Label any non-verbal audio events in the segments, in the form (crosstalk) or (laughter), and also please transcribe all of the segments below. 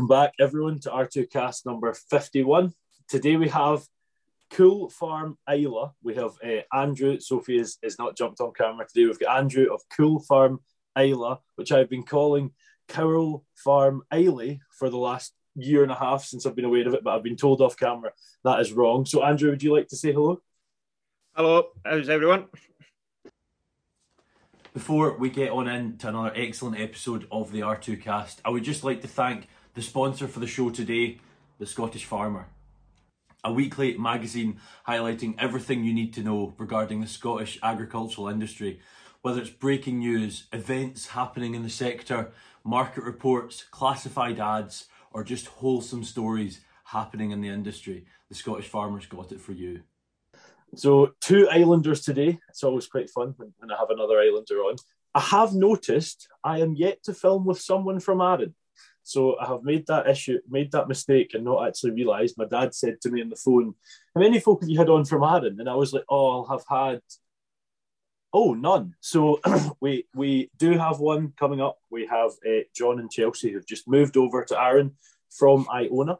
Welcome back, everyone, to R2Kast number 51. Today we have Coull Farm Islay. We have uh, Andrew. Sophie is, is not jumped on camera today. We've got Andrew of Coull Farm Islay, which I've been calling Cowl Farm Islay for the last year and a half since I've been aware of it, but I've been told off camera that is wrong. So, Andrew, would you like to say hello? Hello, how's everyone? Before we get on into another excellent episode of the R2Kast, I would just like to thank the sponsor for the show today, The Scottish Farmer. A weekly magazine highlighting everything you need to know regarding the Scottish agricultural industry, whether it's breaking news, events happening in the sector, market reports, classified ads, or just wholesome stories happening in the industry. The Scottish Farmer's got it for you. So, two Islanders today. It's always quite fun when, I have another Islander on. I have noticed I am yet to film with someone from Arran. So I have made that issue, made that mistake, and not actually realised. My dad said to me on the phone, "How many folk have you had on from Arran?" And I was like, "Oh, I'll have had." Oh, none. So (clears throat) we we do have one coming up. We have uh, John and Chelsea who've just moved over to Arran from Iona.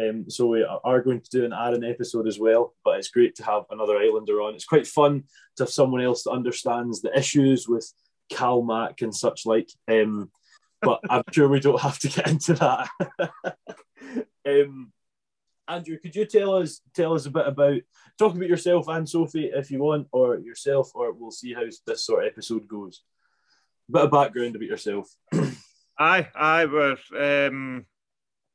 Um, so we are going to do an Arran episode as well, but it's great to have another Islander on. It's quite fun to have someone else that understands the issues with CalMac and such like. Um, but I'm sure we don't have to get into that. (laughs) um, Andrew, could you tell us tell us a bit about talk about yourself and Sophie if you want, or yourself, or we'll see how this sort of episode goes. A bit of background about yourself. (clears throat) I I was um,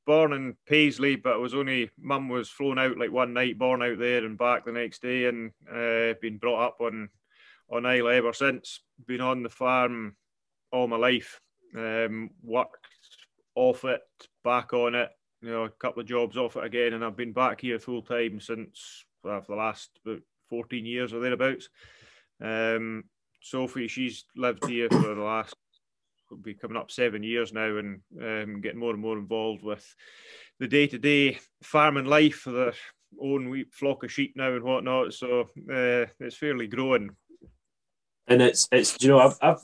born in Paisley, but I was only mum was flown out like one night, born out there and back the next day, and uh, been brought up on on Isle ever since. Been on the farm all my life um, worked off it, back on it, you know, a couple of jobs off it again, and I've been back here full time since well, for the last about 14 years or thereabouts. Um, Sophie, she's lived here for the last be coming up seven years now, and um, getting more and more involved with the day to day farming life for their own wee flock of sheep now and whatnot. So uh, it's fairly growing. And it's it's you know I've, I've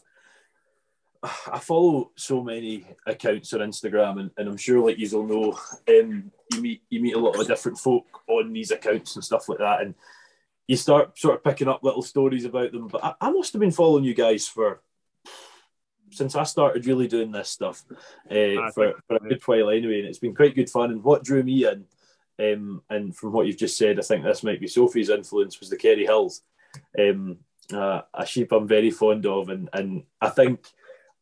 (sighs) I follow so many accounts on Instagram, and, and I'm sure, like you'll know, um, you meet you meet a lot of different folk on these accounts and stuff like that, and you start sort of picking up little stories about them. But I, I must have been following you guys for (sighs) since I started really doing this stuff uh, for, for a good while anyway, and it's been quite good fun. And what drew me in, um, and from what you've just said, I think this might be Sophie's influence was the Kerry Hills, um, uh, a sheep I'm very fond of, and and I think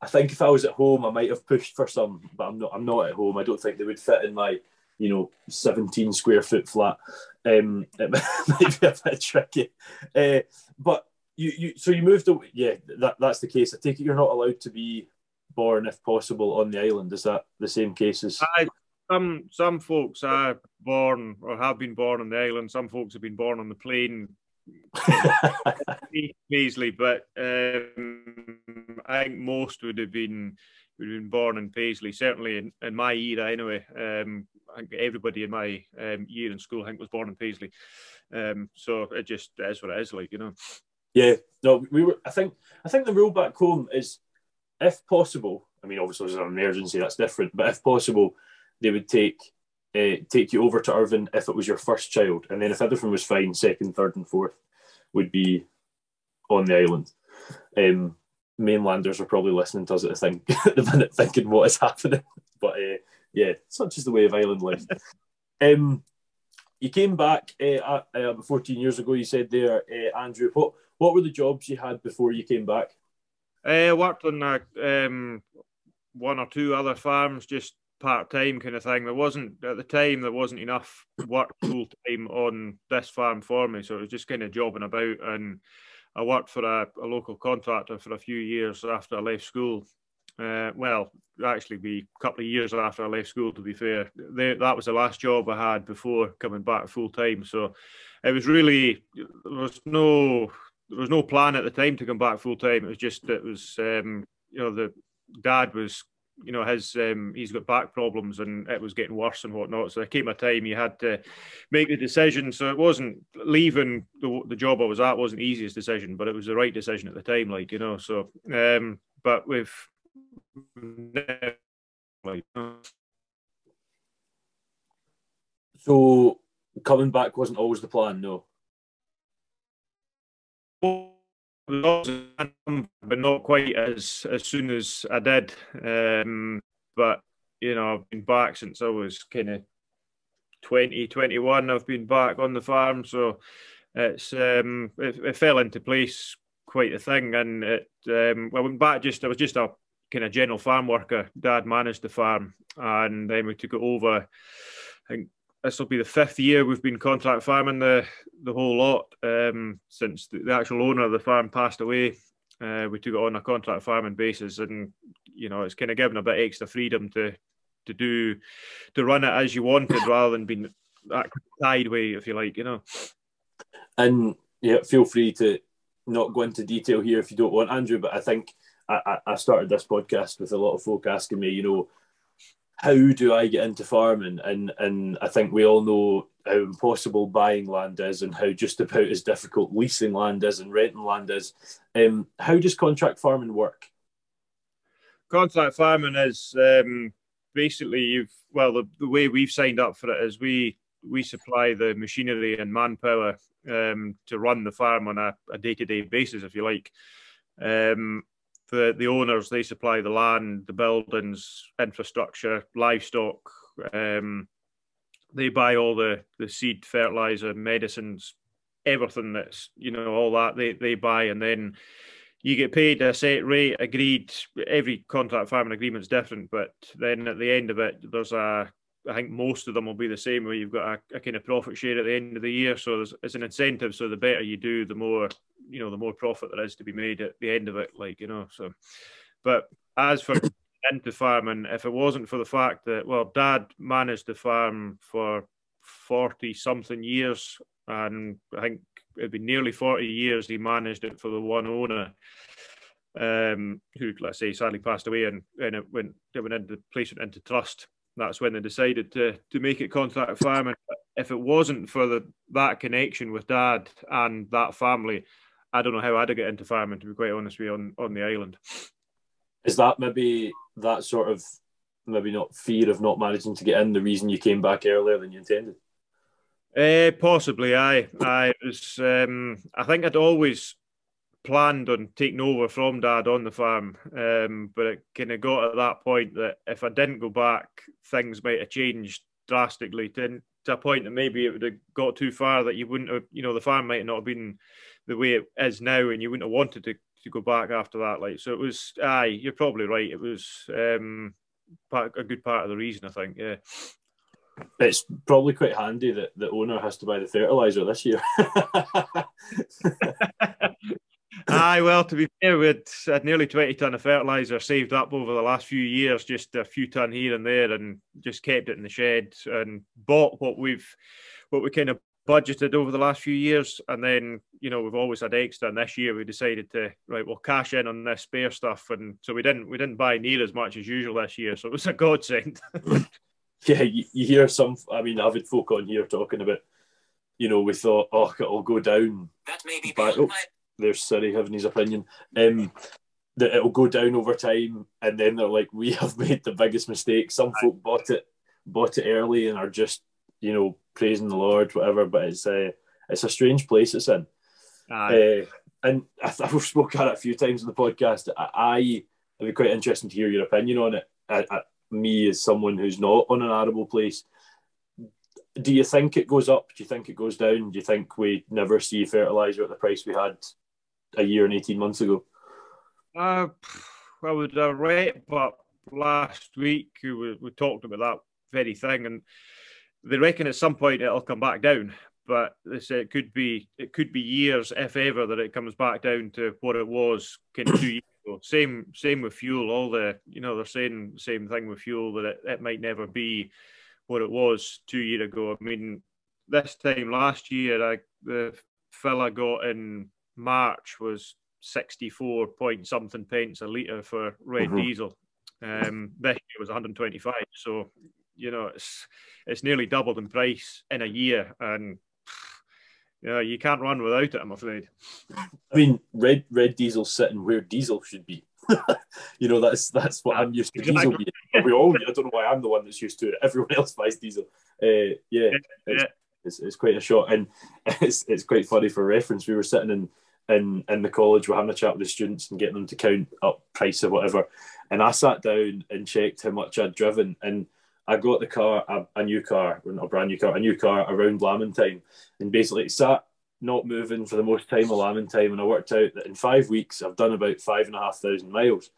I think if I was at home, I might have pushed for some, but I'm not. I'm not at home. I don't think they would fit in my, you know, 17 square foot flat. Um, (laughs) it might be a bit tricky. Uh, but you, you, so you moved away. Yeah, that, that's the case. I take it you're not allowed to be born, if possible, on the island. Is that the same case as? I, some some folks are born or have been born on the island. Some folks have been born on the plane (laughs) Paisley, but um, I think most would have been would have been born in Paisley. Certainly in, in my era, anyway. Um, I think everybody in my um, year in school, I think, was born in Paisley. Um, so it just is what it is, like you know. Yeah, no, we were. I think I think the rule back home is, if possible. I mean, obviously, there's an emergency that's different, but if possible, they would take uh, take you over to Irvine if it was your first child, and then if everything was fine, second, third, and fourth would be on the island. Um, mainlanders are probably listening to us at the, thing, (laughs) at the minute, thinking what is happening. (laughs) But uh, yeah, such is the way of island life. (laughs) um, you came back uh, uh, 14 years ago. You said there, uh, Andrew. What what were the jobs you had before you came back? I worked on um, one or two other farms, just part time kind of thing. There wasn't at the time there wasn't enough work full time on this farm for me, so it was just kind of jobbing about. And I worked for a, a local contractor for a few years after I left school. Uh, well, actually, be a couple of years after I left school. To be fair, they, that was the last job I had before coming back full time. So it was really there was no there was no plan at the time to come back full time. It was just it was um, you know the dad was you know his um, he's got back problems and it was getting worse and whatnot. So there came a time he had to make the decision. So it wasn't leaving the, the job I was at wasn't the easiest decision, but it was the right decision at the time. Like you know, so um, but with like So coming back wasn't always the plan, no. But not quite as as soon as I did. Um, but you know, I've been back since I was kind of 20, 21. I've been back on the farm, so it's um, it, it fell into place quite a thing. And it, um, I went back just I was just a kind of general farm worker. Dad managed the farm, and then we took it over. I think this will be the fifth year we've been contract farming the the whole lot um, since the, the, actual owner of the farm passed away. Uh, we took it on a contract farming basis, and you know it's kind of given a bit extra freedom to to do to run it as you wanted rather than being that tied way, if you like, you know. And yeah, feel free to not go into detail here if you don't want, Andrew. But I think I, I started this podcast with a lot of folk asking me, you know, how do I get into farming? And and I think we all know how impossible buying land is, and how just about as difficult leasing land is and renting land is. Um, how does contract farming work? Contract farming is um, basically you've well the, the way we've signed up for it is we we supply the machinery and manpower um, to run the farm on a, a day-to-day basis, if you like. Um, the the owners they supply the land, the buildings, infrastructure, livestock. Um, they buy all the the seed, fertilizer, medicines, everything that's you know all that they they buy, and then you get paid a set rate agreed. Every contract farming agreement is different, but then at the end of it, there's a I think most of them will be the same where you've got a, a kind of profit share at the end of the year. So there's it's an incentive. So the better you do, the more you know, the more profit there is to be made at the end of it. Like you know, so. But as for into farming, if it wasn't for the fact that well, Dad managed the farm for forty something years, and I think it'd been nearly forty years he managed it for the one owner um, who, let's say, sadly passed away, and, and it went it went into placement into trust that's when they decided to to make it contract farming. If it wasn't for the that connection with dad and that family, I don't know how I'd get into farming. To be quite honest with you, on on the island. Is that maybe that sort of maybe not fear of not managing to get in the reason you came back earlier than you intended? Uh, possibly, I, I was. Um, I think I'd always planned on taking over from dad on the farm, um, but it kind of got at that point that if I didn't go back, things might have changed drastically to, to a point that maybe it would have got too far that you wouldn't have, you know, the farm might not have been the way it is now, and you wouldn't have wanted to, to go back after that. Like, so it was, aye, you're probably right. It was um, part, a good part of the reason, I think, yeah. It's probably quite handy that the owner has to buy the fertilizer this year. (laughs) (laughs) Aye, well, to be fair, we had, had nearly 20 tonne of fertiliser saved up over the last few years, just a few tonne here and there, and just kept it in the shed and bought what we've what we kind of budgeted over the last few years. And then, you know, we've always had extra. And this year we decided to, right, we'll cash in on this spare stuff. And so we didn't we didn't buy near as much as usual this year. So it was a godsend. (laughs) yeah, you, you hear some, I mean, I've had folk on here talking about, you know, we thought, oh, it'll go down. That may be by, oh, there's Surrey having his opinion. Um, that it'll go down over time, and then they're like, "We have (laughs) made the biggest mistake." Some folk bought it, bought it early, and are just, you know, praising the Lord, whatever. But it's a, uh, it's a strange place it's in. Uh, and I, have (laughs) spoken about it a few times in the podcast. I, I it'd be quite interesting to hear your opinion on it. I, I, me as someone who's not on an arable place, do you think it goes up? Do you think it goes down? Do you think we never see fertilizer at the price we had a year and 18 months ago? Uh, well, with the rate, but last week we, we talked about that very thing, and they reckon at some point it'll come back down. But they say it could be it could be years, if ever, that it comes back down to what it was kind of two years ago. Same same with fuel. All the you know they're saying same thing with fuel that it, it might never be what it was two years ago. I mean, this time last year, I, the fella got in March was 64 point something pence a litre for red mm-hmm. diesel. Um, this year was 125. So, you know, it's it's nearly doubled in price in a year. And (sighs) you know, you can't run without it, I'm afraid. I mean, red red diesel sitting where diesel should be. (laughs) you know, that's that's what I'm used to diesel being. we all. I don't know why I'm the one that's used to it. Everyone else buys diesel. Uh, yeah, it's, it's, it's, quite a shot, and (laughs) it's it's quite funny for reference. We were sitting in in in the college, we're having a chat with the students and getting them to count up price or whatever, and I sat down and checked how much I'd driven and. I got the car, a, a new car, not a brand new car, a new car around lambing time, and basically sat not moving for the most time of lambing time, and I worked out that in five weeks I've done about five and a half thousand miles,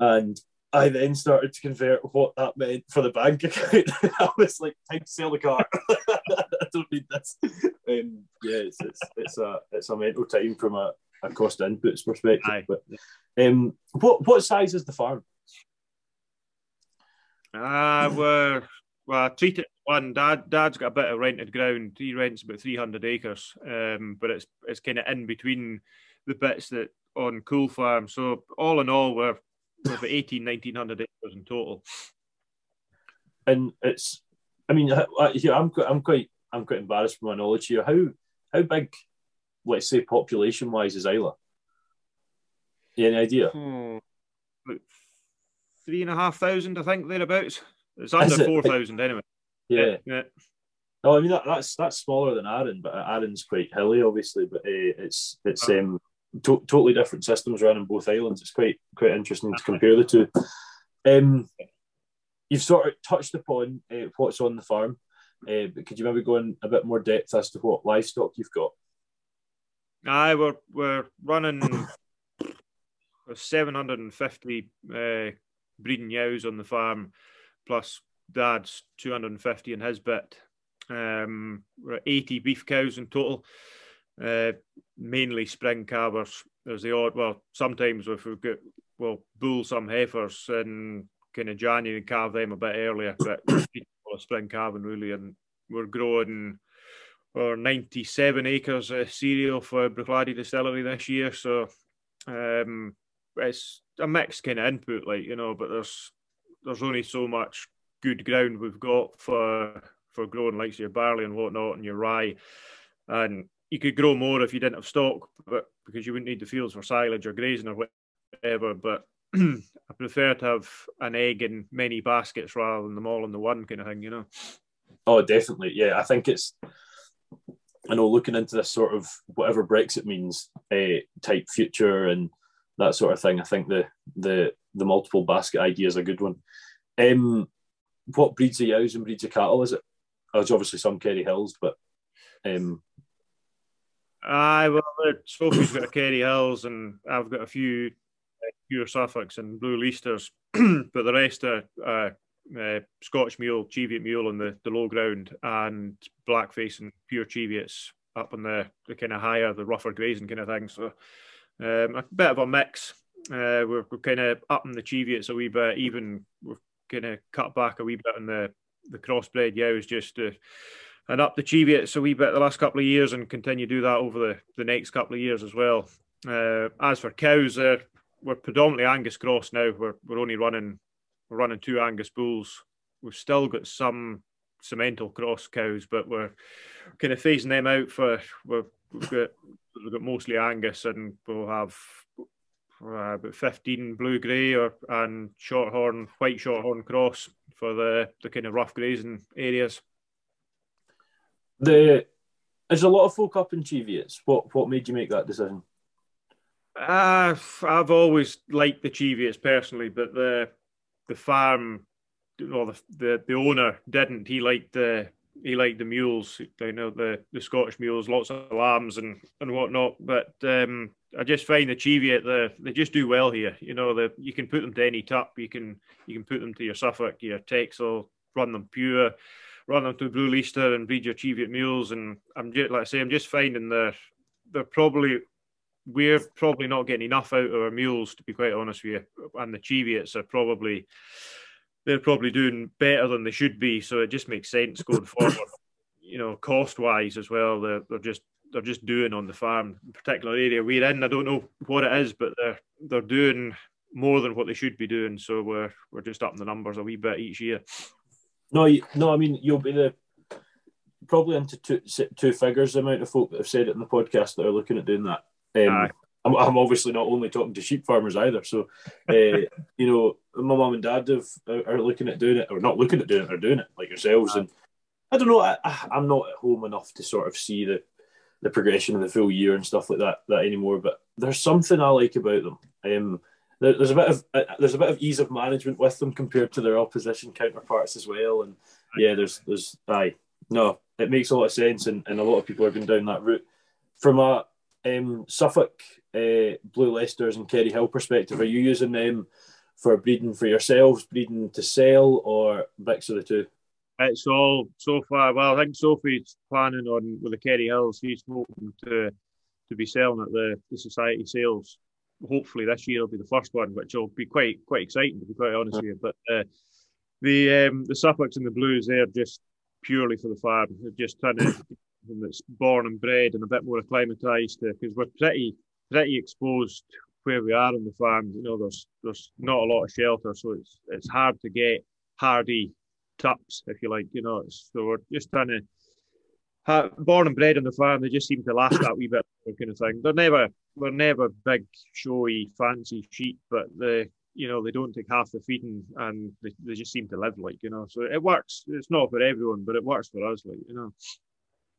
and I then started to convert what that meant for the bank (laughs) account. I was like, time to sell the car. (laughs) I don't need this. Um, yeah, it's, it's, it's a it's a mental time from a, a cost inputs perspective. Aye. But um, what what size is the farm? Uh, we're well, I treat it one. Dad, Dad's got a bit of rented ground. He rents about three hundred acres, um, but it's it's kind of in between the bits that on Coull Farm. So all in all, we're, we're about 18, 1900 acres in total. And it's, I mean, I, I'm quite, I'm quite, I'm quite embarrassed for my knowledge here. How how big, let's say, population wise, is Islay? Any idea? Hmm. Three and a half thousand, I think, thereabouts. It's under four thousand anyway. Yeah. yeah. No, I mean that, that's that's smaller than Arran, but Arran's quite hilly, obviously. But uh, it's it's oh. um, to- totally different systems running both islands. It's quite quite interesting to compare the two. Um, you've sort of touched upon uh, what's on the farm, uh, but could you maybe go in a bit more depth as to what livestock you've got? Aye, we're we're running (coughs) seven hundred and fifty uh, breeding ewes on the farm plus dad's 250 in his bit. Um, we're at 80 beef cows in total, uh, mainly spring calvers. There's the odd, well, sometimes if we've got, well, bull some heifers in kind of January and calve them a bit earlier, but (coughs) spring calving really. And we're growing or 97 acres of cereal for Bruichladdich Distillery this year. So um, it's a mixed kind of input, like, you know, but there's there's only so much good ground we've got for for growing like your barley and whatnot and your rye. And you could grow more if you didn't have stock, but because you wouldn't need the fields for silage or grazing or whatever. But (clears throat) I prefer to have an egg in many baskets rather than them all in the one kind of thing, you know. Oh, definitely. Yeah, I think it's. I know looking into this sort of whatever Brexit means uh, type future and that sort of thing. I think the the the multiple basket idea is a good one. Um, what breeds of ewes and breeds of cattle is it? It's obviously some Kerry Hills, but um, Aye, well, Sophie's got a Kerry Hills, and I've got a few uh, pure Suffolks and Blue Leicesters, (clears throat) but the rest are uh, uh, Scotch mule, Cheviot mule on the, the low ground, and blackface and pure Cheviots up on the, the kind of higher, the rougher grazing kind of thing. So um, a bit of a mix. Uh, we're, we're kind of up the Cheviots a wee bit, even we're kind of cut back a wee bit on the the crossbred ewes just to and up the Cheviots a wee bit the last couple of years and continue to do that over the, the next couple of years as well. Uh, as for cows, uh, we're predominantly Angus cross now. We're, we're only running we're running two Angus bulls. We've still got some Simmental cross cows, but we're kind of phasing them out for we're, we've got we've got mostly Angus, and we'll have uh, about 15 blue grey or and shorthorn white shorthorn cross for the the kind of rough grazing areas. The there's a lot of folk up in Cheviots. What what made you make that decision? Uh, I've always liked the Cheviots personally, but the the farm or the, the the owner didn't. He liked the he liked the mules, you know, the, the Scottish mules, lots of lambs and, and whatnot. But um, I just find the Cheviot, the, they just do well here. You know, the, you can put them to any tup, you can you can put them to your Suffolk, your Texel, run them pure, run them to Blue Leicester and breed your Cheviot mules. And I'm just, like I say, I'm just finding they're, they're probably, we're probably not getting enough out of our mules, to be quite honest with you. And the Cheviots are probably, they're probably doing better than they should be. So it just makes sense going (coughs) forward. You know, cost wise as well. They're, they're just they're just doing on the farm, particular area we're in. I don't know what it is, but they're they're doing more than what they should be doing. So we're we're just upping the numbers a wee bit each year. No, no, I mean you'll be the probably into two two figures the amount of folk that have said it in the podcast that are looking at doing that. Um, I'm, I'm obviously not only talking to sheep farmers either. So, uh, (laughs) you know, my mum and dad have are looking at doing it, or not looking at doing it, or doing it like yourselves. And I don't know, I, I'm not at home enough to sort of see the the progression of the full year and stuff like that that anymore. But there's something I like about them. Um, there, there's a bit of uh, there's a bit of ease of management with them compared to their opposition counterparts as well. And yeah, there's there's aye no, it makes a lot of sense, and, and a lot of people are going down that route. From a um, Suffolk, uh, Blue Leicesters, and Kerry Hill perspective, are you using them for breeding for yourselves, breeding to sell, or mix of the two? It's all so far. Well, I think Sophie's planning on with the Kerry Hills. He's hoping to to be selling at the, the society sales. Hopefully this year will be the first one, which will be quite quite exciting to be quite honest with you. But uh, the um, the Suffolks and the Blues, they're just purely for the farm. They're just trying to that's born and bred and a bit more acclimatized to because we're pretty pretty exposed where we are on the farm. You know, there's there's not a lot of shelter, so it's it's hard to get hardy tups, if you like. You know, so we're just trying to. Have, born and bred on the farm, they just seem to last that wee bit kind of thing. They're never, they're never big, showy, fancy sheep, but the you know they don't take half the feeding and they, they just seem to live like you know so it works it's not for everyone but it works for us like you know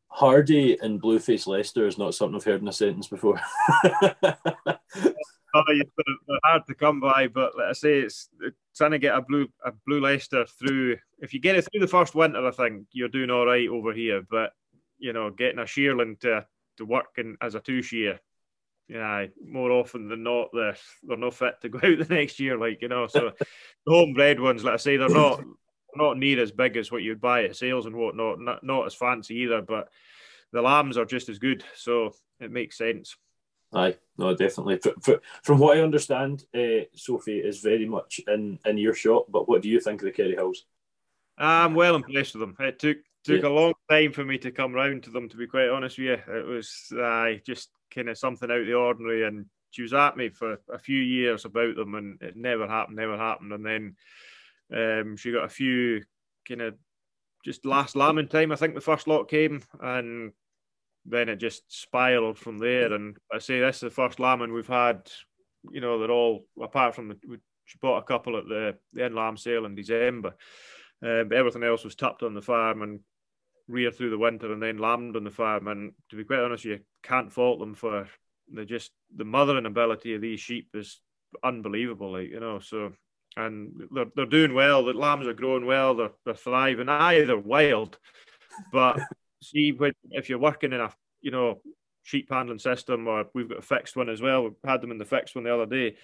hardy and blueface leicester is not something i've heard in a sentence before (laughs) oh, they're hard to come by but like i say it's, it's trying to get a blue a blue leicester through if you get it through the first winter i think you're doing all right over here but you know getting a shearling to to work in, as a two shear yeah, more often than not, they're they're not fit to go (laughs) out the next year. Like you know, so (laughs) the homebred ones, like I say, they're not not near as big as what you'd buy at sales and whatnot. Not not as fancy either, but the lambs are just as good, so it makes sense. Aye, no, definitely. From what I understand, uh, Sophie is very much in in your shop. But what do you think of the Kerry Hills? I'm well impressed with them. It took took yeah. a long time for me to come round to them. To be quite honest with you, it was uh, just kind of something out of the ordinary. And she was at me for a few years about them, and it never happened, never happened. And then um, she got a few kind of just last lambing time. I think the first lot came, and then it just spiraled from there. And I say this is the first lambing we've had. You know, they're all apart from the, she bought a couple at the the end lamb sale in December. Uh, but everything else was tapped on the farm and rear through the winter and then lambed on the farm. And to be quite honest, you can't fault them for the just the mothering ability of these sheep is unbelievable. Like you know, so and they're they're doing well. The lambs are growing well. They're they're thriving. Aye, they're wild, but (laughs) see when if you're working in a you know sheep handling system or we've got a fixed one as well. We had them in the fixed one the other day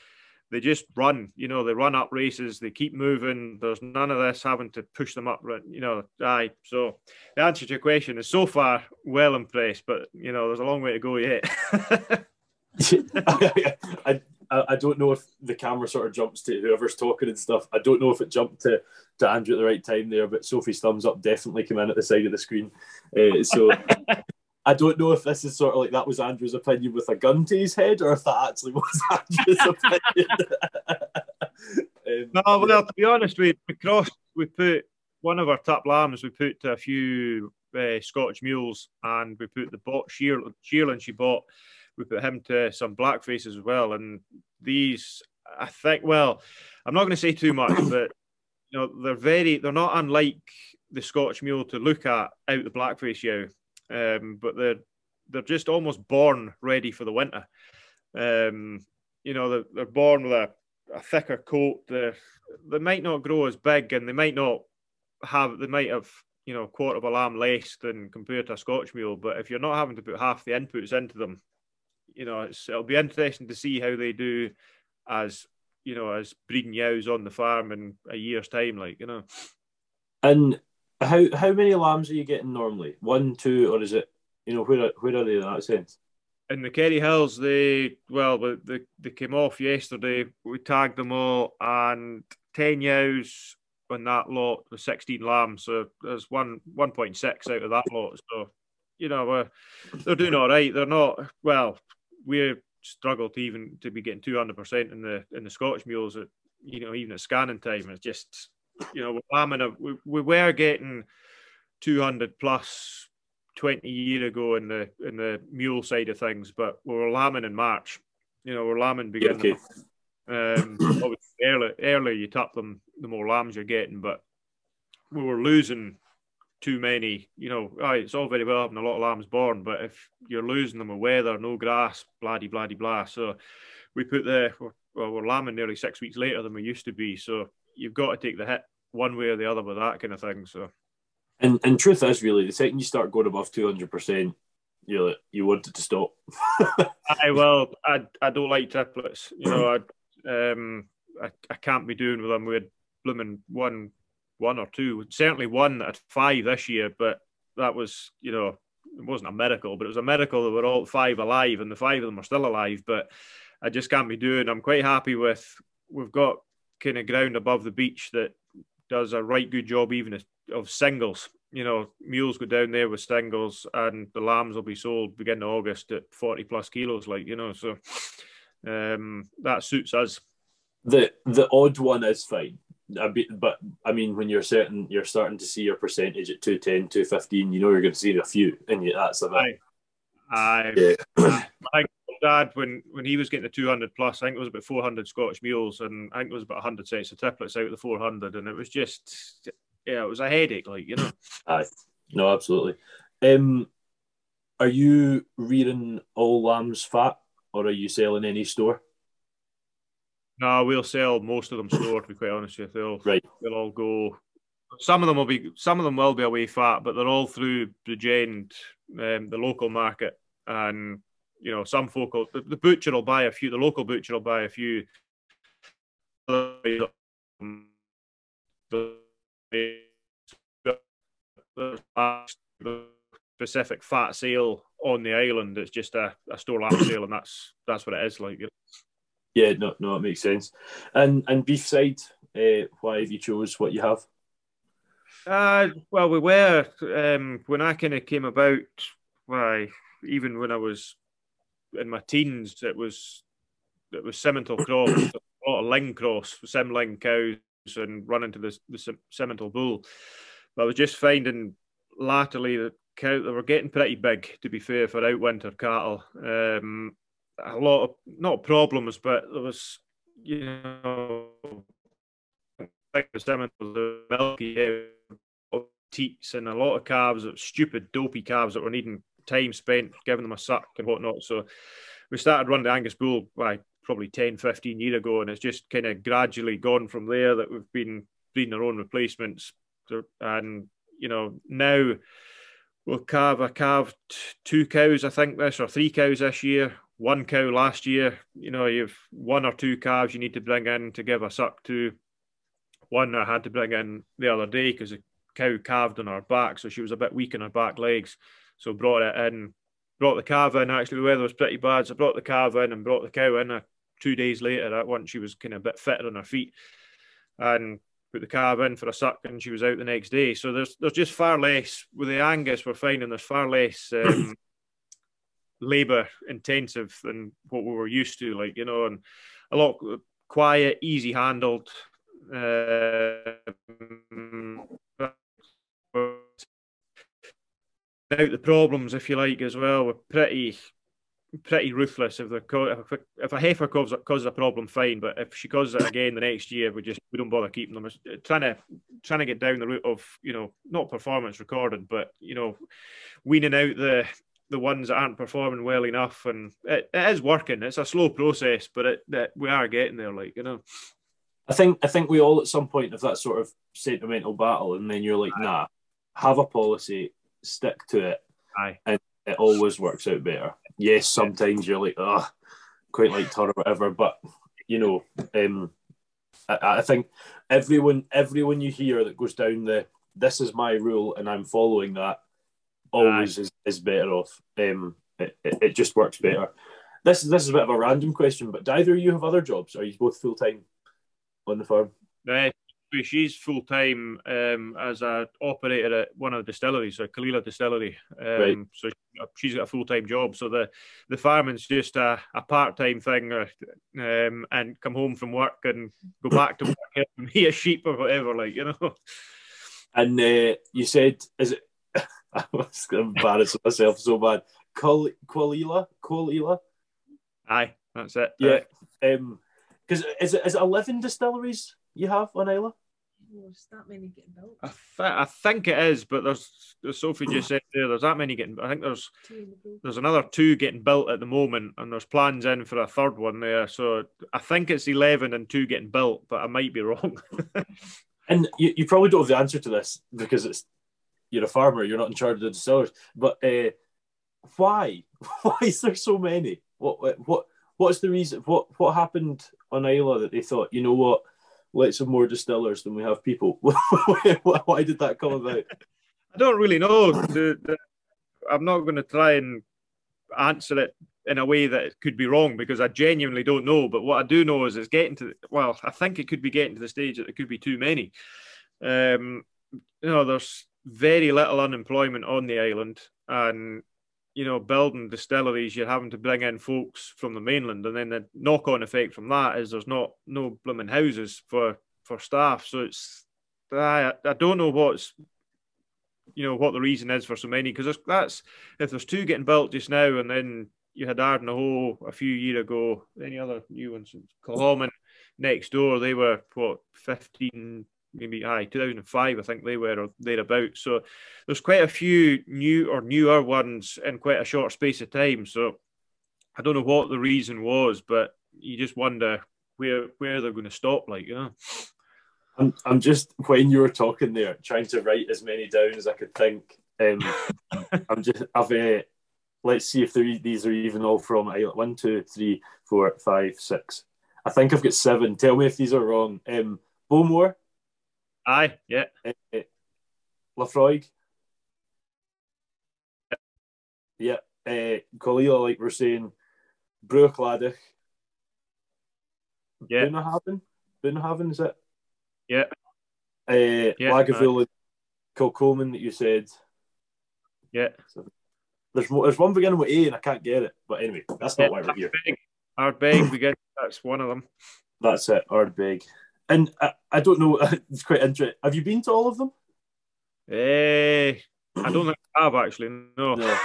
they just run. You know, they run up races. They keep moving. There's none of this having to push them up. You know, aye. So the answer to your question is so far well impressed, but you know, there's a long way to go yet. (laughs) (laughs) I, I I don't know if the camera sort of jumps to whoever's talking and stuff. I don't know if it jumped to, to Andrew at the right time there, but Sophie's thumbs up definitely came in at the side of the screen. Uh, so (laughs) I don't know if this is sort of like that was Andrew's opinion with a gun to his head, or if that actually (laughs) was Andrew's (laughs) opinion. um, no, well, to be honest, we, we crossed, we put one of our top lambs, we put a few uh, Scottish mules, and we put the bot shear, shearling she bought, we put him to some black faces as well. And these, I think, well, I'm not going to say too much, (coughs) but you know, they're very, they're not unlike the Scotch mule to look at out the blackface yow um, but they're they're just almost born ready for the winter. Um, you know, they're, they're born with a, a thicker coat. They they might not grow as big, and they might not have they might have you know quarter of a lamb less than compared to a Scotch mule. But if you're not having to put half the inputs into them, you know, it'll be interesting to see how they do as you know as breeding yows on the farm in a year's time. Like you know, and how how many lambs are you getting normally? One, two, or is it? You know, where where are they in that sense? In the Kerry Hills, they well, they they came off yesterday. We tagged them all, and ten yows on that lot with sixteen lambs. So there's one one point six out of that lot. So you know, uh, they're doing all right. They're not well. We struggle to even to be getting two hundred percent in the in the Scotch mules. At you know, even at scanning time, it's just you know, lambing a, we, we were getting 200 plus 20 year ago in the in the mule side of things, but we were lambing in March. You know, we're lambing beginning. Okay. Um, (coughs) obviously, early, earlier you tap them, the more lambs you're getting. But we were losing too many. You know, right, it's all very well having a lot of lambs born, but if you're losing them with weather, no grass, bloody bloody blah. So we put the well, we're lambing nearly six weeks later than we used to be. So you've got to take the hit one way or the other with that kind of thing. So. And and truth is really the second you start going above two hundred percent, you like, you wanted to stop. (laughs) I well, I I don't like triplets. You know, I um I, I can't be doing with them. We had blooming one one or two, certainly one at five this year, but that was you know it wasn't a miracle, but it was a miracle that we're all five alive, and the five of them are still alive. But I just can't be doing. I'm quite happy with we've got kind of ground above the beach that does a right good job even of singles. You know, mules go down there with singles, and the lambs will be sold beginning of August at 40 plus kilos. Like you know, so um, that suits us. The the odd one is fine. But I mean, when you're certain you're starting to see your percentage at 210, 215, you know you're going to see a few, and that's a bit. I, yeah. I, I dad when when he was getting the 200 plus. I think it was about 400 Scottish mules, and I think it was about 100 sets of triplets out of the 400, and it was just yeah, it was a headache, like you know. (laughs) Aye, no, absolutely. Um, are you rearing all lambs fat, or are you selling any store? No, we'll sell most of them store. To be quite honest with you, they'll right. They'll all go. Some of them will be. Some of them will be away fat, but they're all through Bridgend, um, the local market, and you know, some folk will, the, the, butcher will buy a few, the local butcher will buy a few. The specific fat sale on the island. It's just a, a store lamb sale, and that's that's what it is like. Yeah, no, no, it makes sense. And and beef side, uh, why have you chose what you have? Uh, well, we were um, when I kind of came about. Why, even when I was in my teens, it was it was Simmental cross, a lot of Ling cross, Sim cows, and running to the the bull. But I was just finding latterly that cow they were getting pretty big. To be fair, for outwinter cattle, um, a lot of not problems, but there was you know like the milky teats and a lot of calves, stupid dopey calves that were needing time spent giving them a suck and whatnot. So we started running the Angus Bull by probably 10, 15 years ago, and it's just kind of gradually gone from there that we've been breeding our own replacements. And, you know, now we'll calve, I calved two cows, I think this, or three cows this year, one cow last year. You know, you've one or two calves you need to bring in to give a suck to. One I had to bring in the other day because the cow calved on her back, so she was a bit weak in her back legs. So brought it in, brought the calf in. Actually, the weather was pretty bad, so I brought the calf in and brought the cow in. Uh, two days later, that once she was kind of a bit fitter on her feet, and put the calf in for a suck, and she was out the next day. So there's there's just far less with the Angus. We're finding there's far less. (coughs) Um, labor intensive than what we were used to like you know and a lot quiet easy handled uh, out the problems, if you like, as well. We're pretty pretty ruthless. If the if a heifer causes, a problem, fine. But if she causes it again the next year, we just we don't bother keeping them. trying to trying to get down the route of you know not performance recorded, but you know weaning out the the ones that aren't performing well enough, and it, it is working. It's a slow process, but it, it we are getting there. Like you know. I think I think we all at some point have that sort of sentimental battle, and then you're like, nah, have a policy, stick to it, Aye. and it always works out better. Yes, sometimes you're like, oh, quite like her or whatever, but you know, um, I, I, think everyone, everyone you hear that goes down the this is my rule and I'm following that always is, is better off. Um, it, it, it, just works better. This this is a bit of a random question, but do either of you have other jobs? Are you both full time on the farm? Uh, she's full time um, as an operator at one of the distilleries, so Caol Ila Distillery. Um, right. So she's got a full time job. So the the farming's just a, a part time thing, uh, um, and come home from work and go back to work (laughs) and be a sheep or whatever, like you know. And uh, you said, is it? I was embarrassing myself so bad. Caol Ila, Kalila. Aye, that's it. Yeah. Um, Because is it is it eleven distilleries you have on Islay? There's that many getting built. I, th- I think it is, but there's as Sophie just said there. There's that many getting. I think there's the there's another two getting built at the moment, and there's plans in for a third one there. So I think it's eleven and two getting built, but I might be (laughs) wrong. And you, you probably don't have the answer to this because it's you're a farmer, you're not in charge of the distillers. But uh, why? (laughs) Why is there so many? What what what's the reason? What what happened on Islay that they thought, you know what, let's have more distillers than we have people? (laughs) why did that come about? I don't really know. I'm not going to try and answer it in a way that it could be wrong because I genuinely don't know. But what I do know is it's getting to well, I think it could be getting to the stage that it could be too many. Um, you know, there's very little unemployment on the island, and you know, building distilleries, you're having to bring in folks from the mainland, and then the knock-on effect from that is there's not no blooming houses for for staff. So it's I I don't know what's you know what the reason is for so many because that's if there's two getting built just now and then you had Ardnahoe a few year ago any other new ones Kilchoman next door they were what 15 maybe aye 2005 I think they were or thereabouts so there's quite a few new or newer ones in quite a short space of time so I don't know what the reason was but you just wonder where where they're going to stop like you know I'm, I'm just when you were talking there, trying to write as many down as I could think. Um, (laughs) I'm just I've uh, let's see if these are even all from one, two, three, four, five, six. I think I've got seven. Tell me if these are wrong. Um, Bowmore. Aye, yeah. Uh, Laphroaig. Yeah. Uh, Caol Ila, like we're saying, Bruichladdich. Yeah. Bunnahabhain. Bunnahabhain, is it? Yeah. Uh, Yeah, Lagavulin, and Kilchoman that you said. Yeah. So there's there's one beginning with A and I can't get it. But anyway, that's not why we're here. Ardbeg, we get that's one of them. That's it, Ardbeg. And I, I don't know, (laughs) it's quite interesting. Have you been to all of them? Eh, I don't think I have actually. No. No.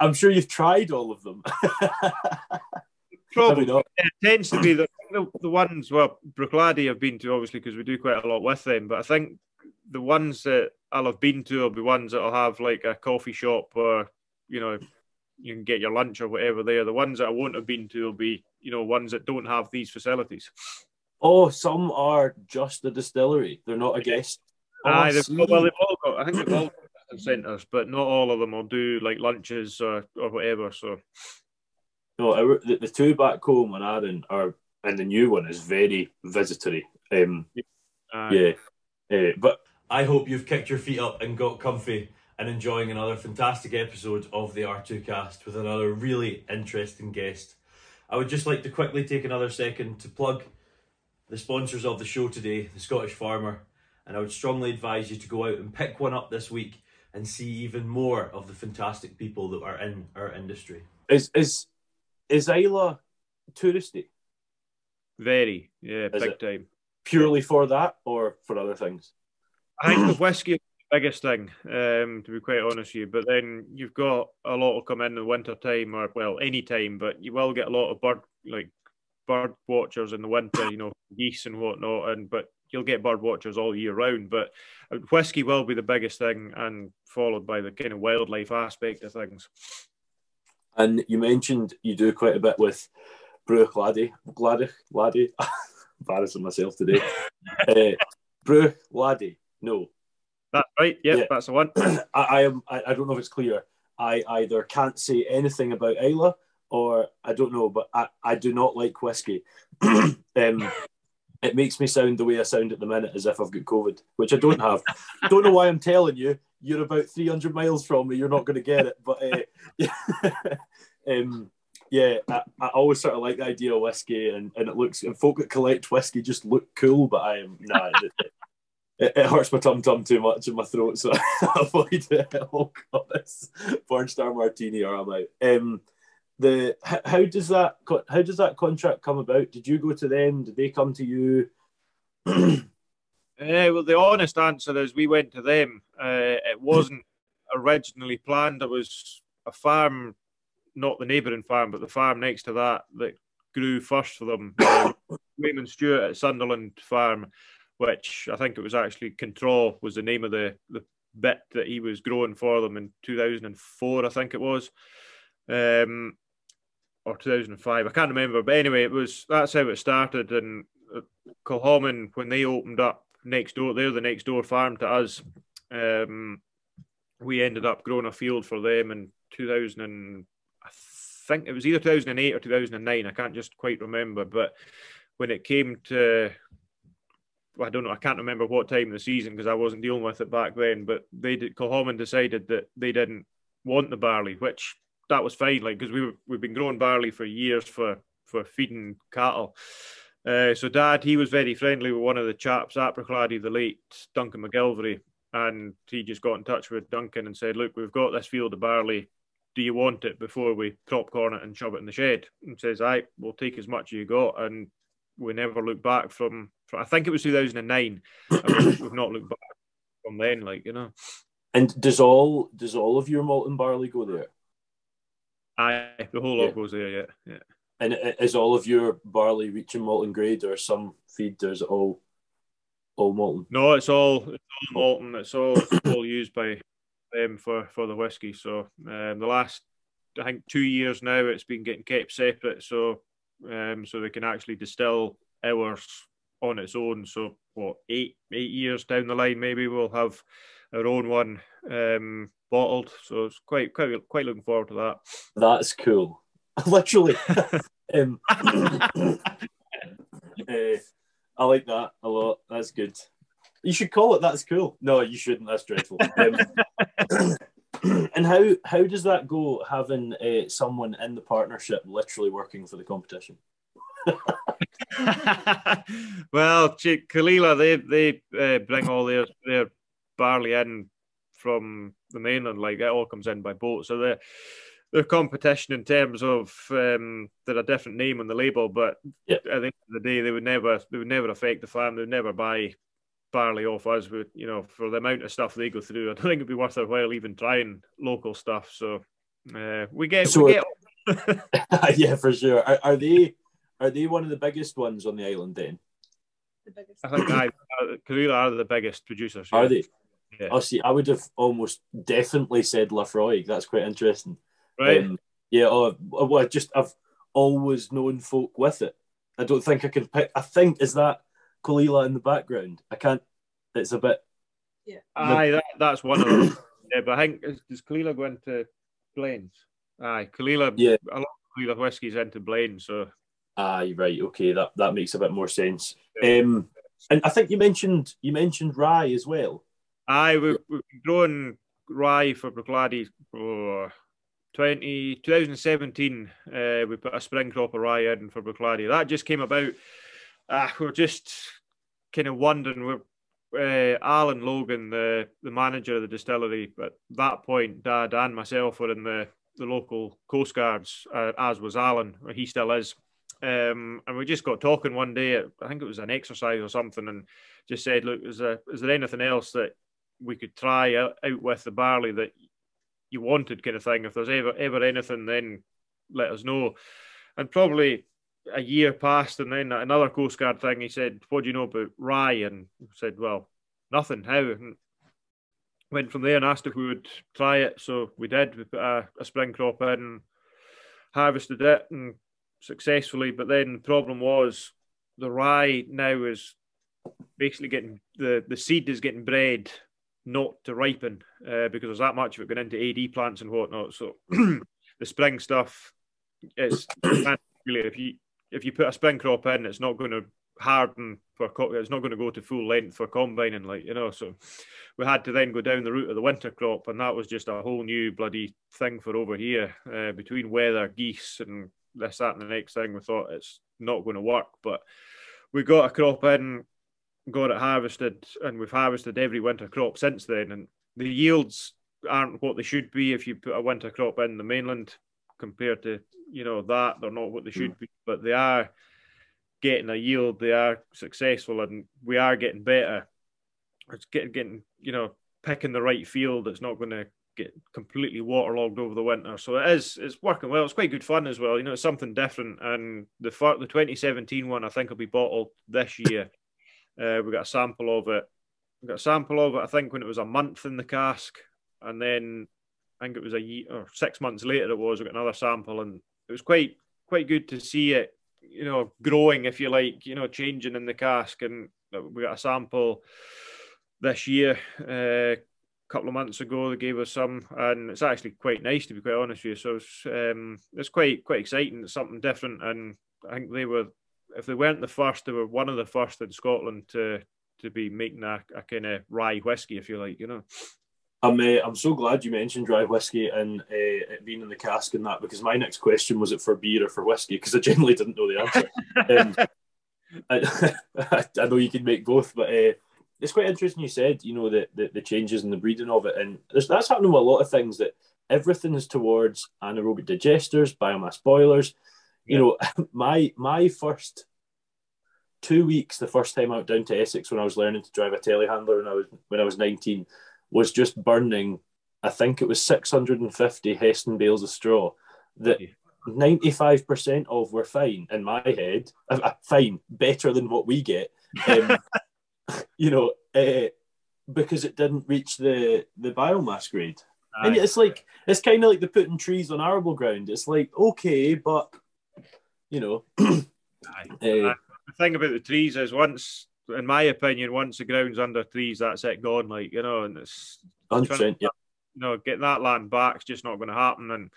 I'm sure you've tried all of them. (laughs) Probably not. it tends to be the, the, ones well Bruichladdich I've been to obviously because we do quite a lot with them but I think the ones that I'll have been to will be ones that'll have like a coffee shop or you know you can get your lunch or whatever there the ones that I won't have been to will be you know ones that don't have these facilities Oh, some are just a distillery. They're not a guest. Oh, I Aye, they've, see. well they've all got I think they've all got centres but not all of them will do like lunches or, or whatever so No, the, the two back home on Arran are, and the new one is very visitory. Um, aye. yeah, uh, but I hope you've kicked your feet up and got comfy and enjoying another fantastic episode of the R2Kast with another really interesting guest. I would just like to quickly take another second to plug the sponsors of the show today, the Scottish Farmer, and I would strongly advise you to go out and pick one up this week and see even more of the fantastic people that are in our industry. is is is Islay touristy very yeah Is big it? time purely for that or for other things? I think the whiskey is the biggest thing, um, to be quite honest with you. But then you've got a lot will come in the winter time, or well, any time. But you will get a lot of bird like bird watchers in the winter, you know, (laughs) geese and whatnot. And but you'll get bird watchers all year round. But uh, whiskey will be the biggest thing, and followed by the kind of wildlife aspect of things. And you mentioned you do quite a bit with Bruch Laddie, Gladych, Laddie. (laughs) Embarrassing myself today. (laughs) uh, Bruch Laddie. No, That's right. Yep, Yeah. that's the one. (clears throat) I, I am. I, I don't know if it's clear. I either can't say anything about Islay or I don't know, but I, I do not like whiskey. (clears throat) um, it makes me sound the way I sound at the minute, as if I've got COVID, which I don't have. don't know why I'm telling you. You're about 300 miles from me. You're not going to get it. But uh, yeah, (laughs) um, yeah I, I always sort of like the idea of whiskey, and, and it looks and folk that collect whiskey just look cool. But I am nah. it, it, it hurts my tum tum too much in my throat, so (laughs) I avoid it. (laughs) Oh god, it's Porn Star Martini or I'm out. Um, the how, does that how does that contract come about? Did you go to them? Did they come to you? Uh, (clears throat) well, the honest answer is we went to them. Uh, it wasn't originally planned. It was a farm, not the neighbouring farm, but the farm next to that that grew first for them. Uh, (coughs) Raymond Stewart at Sunderland Farm, which I think it was actually Kentraw was the name of the, the bit that he was growing for them in 2004, I think it was. Um, or 2005, I can't remember. But anyway, it was that's how it started. And uh, Kilchoman, when they opened up next door, they're the next door farm to us. Um, we ended up growing a field for them in 2000. And, I think it was either 2008 or 2009. I can't just quite remember. But when it came to I don't know. I can't remember what time of the season because I wasn't dealing with it back then. But they did. Kilchoman decided that they didn't want the barley, which that was fine. Like because we were, we've been growing barley for years for for feeding cattle. Uh, so Dad, he was very friendly with one of the chaps at the late Duncan McGillivray, and he just got in touch with Duncan and said, "Look, we've got this field of barley. Do you want it before we crop corn it and shove it in the shed?" And says, "I will take as much as you got." And we never looked back from, from I think it was 2009. (coughs) we've not looked back from then, like you know. And does all does all of your malt and barley go there? Aye, the whole lot goes there, yeah, yeah. And is all of your barley reaching malting grade, or some feed? Or is it all all malting? No, it's all it's all malting. It's all all used by them for for the whiskey. So um, the last I think two years now, it's been getting kept separate. So um, so they can actually distill ours on its own. So what eight eight years down the line, maybe we'll have our own one um, bottled. So it's quite quite quite looking forward to that. That's cool. (laughs) Literally. (laughs) um, uh, (coughs) I like that a lot. That's good. You should call it. That's cool. No, you shouldn't. That's dreadful. Um, (coughs) and how how does that go? Having uh, someone in the partnership literally working for the competition. (laughs) well, Caol Ila, they they uh, bring all their their barley in from the mainland, like it all comes in by boat. So the their competition in terms of um, they're a different name on the label, but yep. at the end of the day, they would never they would never affect the farm. They would never buy barley off us. With you know, for the amount of stuff they go through, I don't think it'd be worth their while even trying local stuff. So uh, we get so, we get. (laughs) yeah, for sure. Are, are, they are they one of the biggest ones on the island then? The biggest. I think (coughs) I, Caol are the biggest producers. Are they? Yeah. Oh, see, I would have almost definitely said Laphroaig. That's quite interesting. Right. Um, yeah. Oh, well, I just I've always known folk with it. I don't think I can pick. I think is that Caol Ila in the background. I can't. It's a bit. Yeah. Aye, that, that's one of them. (coughs) yeah, but I think does Caol Ila go into blends? Aye, Caol Ila. Yeah. A lot of Caol Ila whiskies into blends, so. Aye, right. Okay, that that makes a bit more sense. Um, and I think you mentioned you mentioned rye as well. Aye, we've, we've grown rye for Bruichladdich for 20, 2017. Uh, we put a spring crop of rye in for Bruichladdich. That just came about. Uh, we are just kind of wondering. We're, uh, Allan Logan, the, the manager of the distillery, at that point, Dad and myself were in the, the local Coast Guards, uh, as was Alan, he still is. Um, and we just got talking one day. I think it was an exercise or something, and just said, "Look, is there, is there anything else that we could try out, out with the barley that you wanted, kind of thing. If there's ever ever anything, then let us know. And probably a year passed, and then another Coast Guard thing. He said, "What do you know about rye?" And said, "Well, nothing. How?" And went from there and asked if we would try it. So we did. We put a, a spring crop in, harvested it, and successfully. But then the problem was the rye now is basically getting the the seed is getting bred not to ripen uh, because there's that much of it going into AD plants and whatnot. So (clears throat) the spring stuff is (coughs) really if you if you put a spring crop in, it's not going to harden for it's not going to go to full length for combining, like you know. So we had to then go down the route of the winter crop, and that was just a whole new bloody thing for over here uh, between weather, geese, and this, that, and the next thing. We thought it's not going to work, but we got a crop in got it harvested, and we've harvested every winter crop since then. And the yields aren't what they should be if you put a winter crop in the mainland compared to you know that they're not what they should mm. be, but they are getting a yield. They are successful, and we are getting better. It's getting, getting you know picking the right field. It's not going to get completely waterlogged over the winter. So it is it's working well. It's quite good fun as well. You know, it's something different. And the the 2017 one I think will be bottled this year. Uh, we got a sample of it. We got a sample of it. I think when it was a month in the cask, and then I think it was a year or six months later it was. We got another sample, and it was quite quite good to see it. You know, growing if you like. You know, changing in the cask, and we got a sample this year. Uh, couple of months ago. They gave us some, and it's actually quite nice to be quite honest with you. So it's, um, it's quite quite exciting. It's something different, and I think they were, if they weren't the first, they were one of the first in Scotland to to be making a, a kind of rye whiskey, if you like, you know. I'm uh, I'm so glad you mentioned dry whiskey and uh, it being in the cask and that because my next question was it for beer or for whiskey because I genuinely didn't know the answer. (laughs) um, (laughs) I, I, know you can make both, but uh, it's quite interesting you said, you know, the, the, the changes in the breeding of it. And that's happening with a lot of things that everything is towards anaerobic digesters, biomass boilers. Yeah. You know, (laughs) my my first two weeks, the first time out down to Essex when I was learning to drive a telehandler when I was when I was 19, was just burning, I think it was 650 Hesston bales of straw that 95% of were fine in my head. Uh, uh, fine, better than what we get. Um, (laughs) you know, uh, because it didn't reach the the biomass grade. And it's like it's kind of like the putting trees on arable ground. It's like okay, but you know, (clears throat) uh, the thing about the trees is once, in my opinion, once the ground's under trees, that's it gone. Like you know, and it's hundred percent. Yeah, you know, getting that land back is just not going to happen. And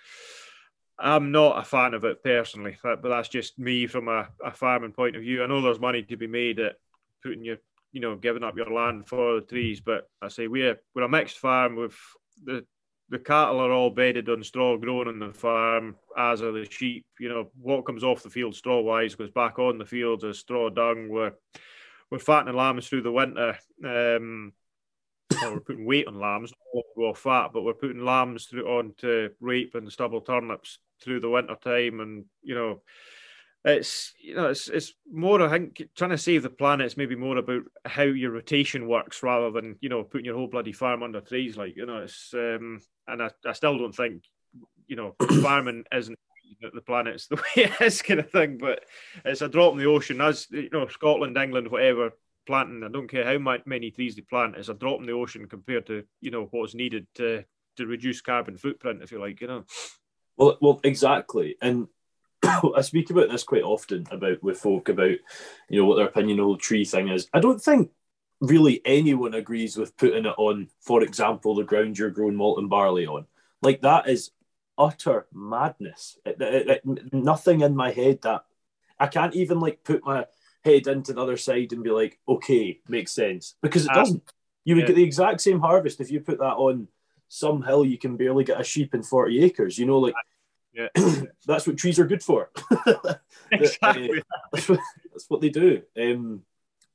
I'm not a fan of it personally, but that's just me from a, a farming point of view. I know there's money to be made at putting your you know, giving up your land for the trees. But I say we're we're a mixed farm with the the cattle are all bedded on straw grown on the farm, as are the sheep. You know, what comes off the field straw wise goes back on the fields as straw dung. We're we're fattening lambs through the winter. Um, well, we're putting weight on lambs, not all fat, but we're putting lambs through onto rape and stubble turnips through the winter time, and you know it's you know it's it's more I think trying to save the planet is maybe more about how your rotation works rather than you know putting your whole bloody farm under trees like you know it's um and I, I still don't think you know (coughs) farming isn't the planet's the (laughs) way it is kind of thing but it's a drop in the ocean. As you know Scotland England whatever planting I don't care how many trees they plant it's a drop in the ocean compared to you know what's needed to to reduce carbon footprint if you like you know. Well well exactly. And (coughs) I speak about this quite often about with folk about you know what their opinion of the whole tree thing is. I don't think really anyone agrees with putting it on, for example, the ground you're growing malt and barley on. Like that is utter madness. It, it, it, nothing in my head that I can't even like put my head into the other side and be like, okay, makes sense because it uh, doesn't. You would yeah. get the exact same harvest if you put that on some hill you can barely get a sheep in 40 acres. You know, like yeah. (clears throat) that's what trees are good for. (laughs) (laughs) exactly. uh, that's, what, that's, what, they do. Um,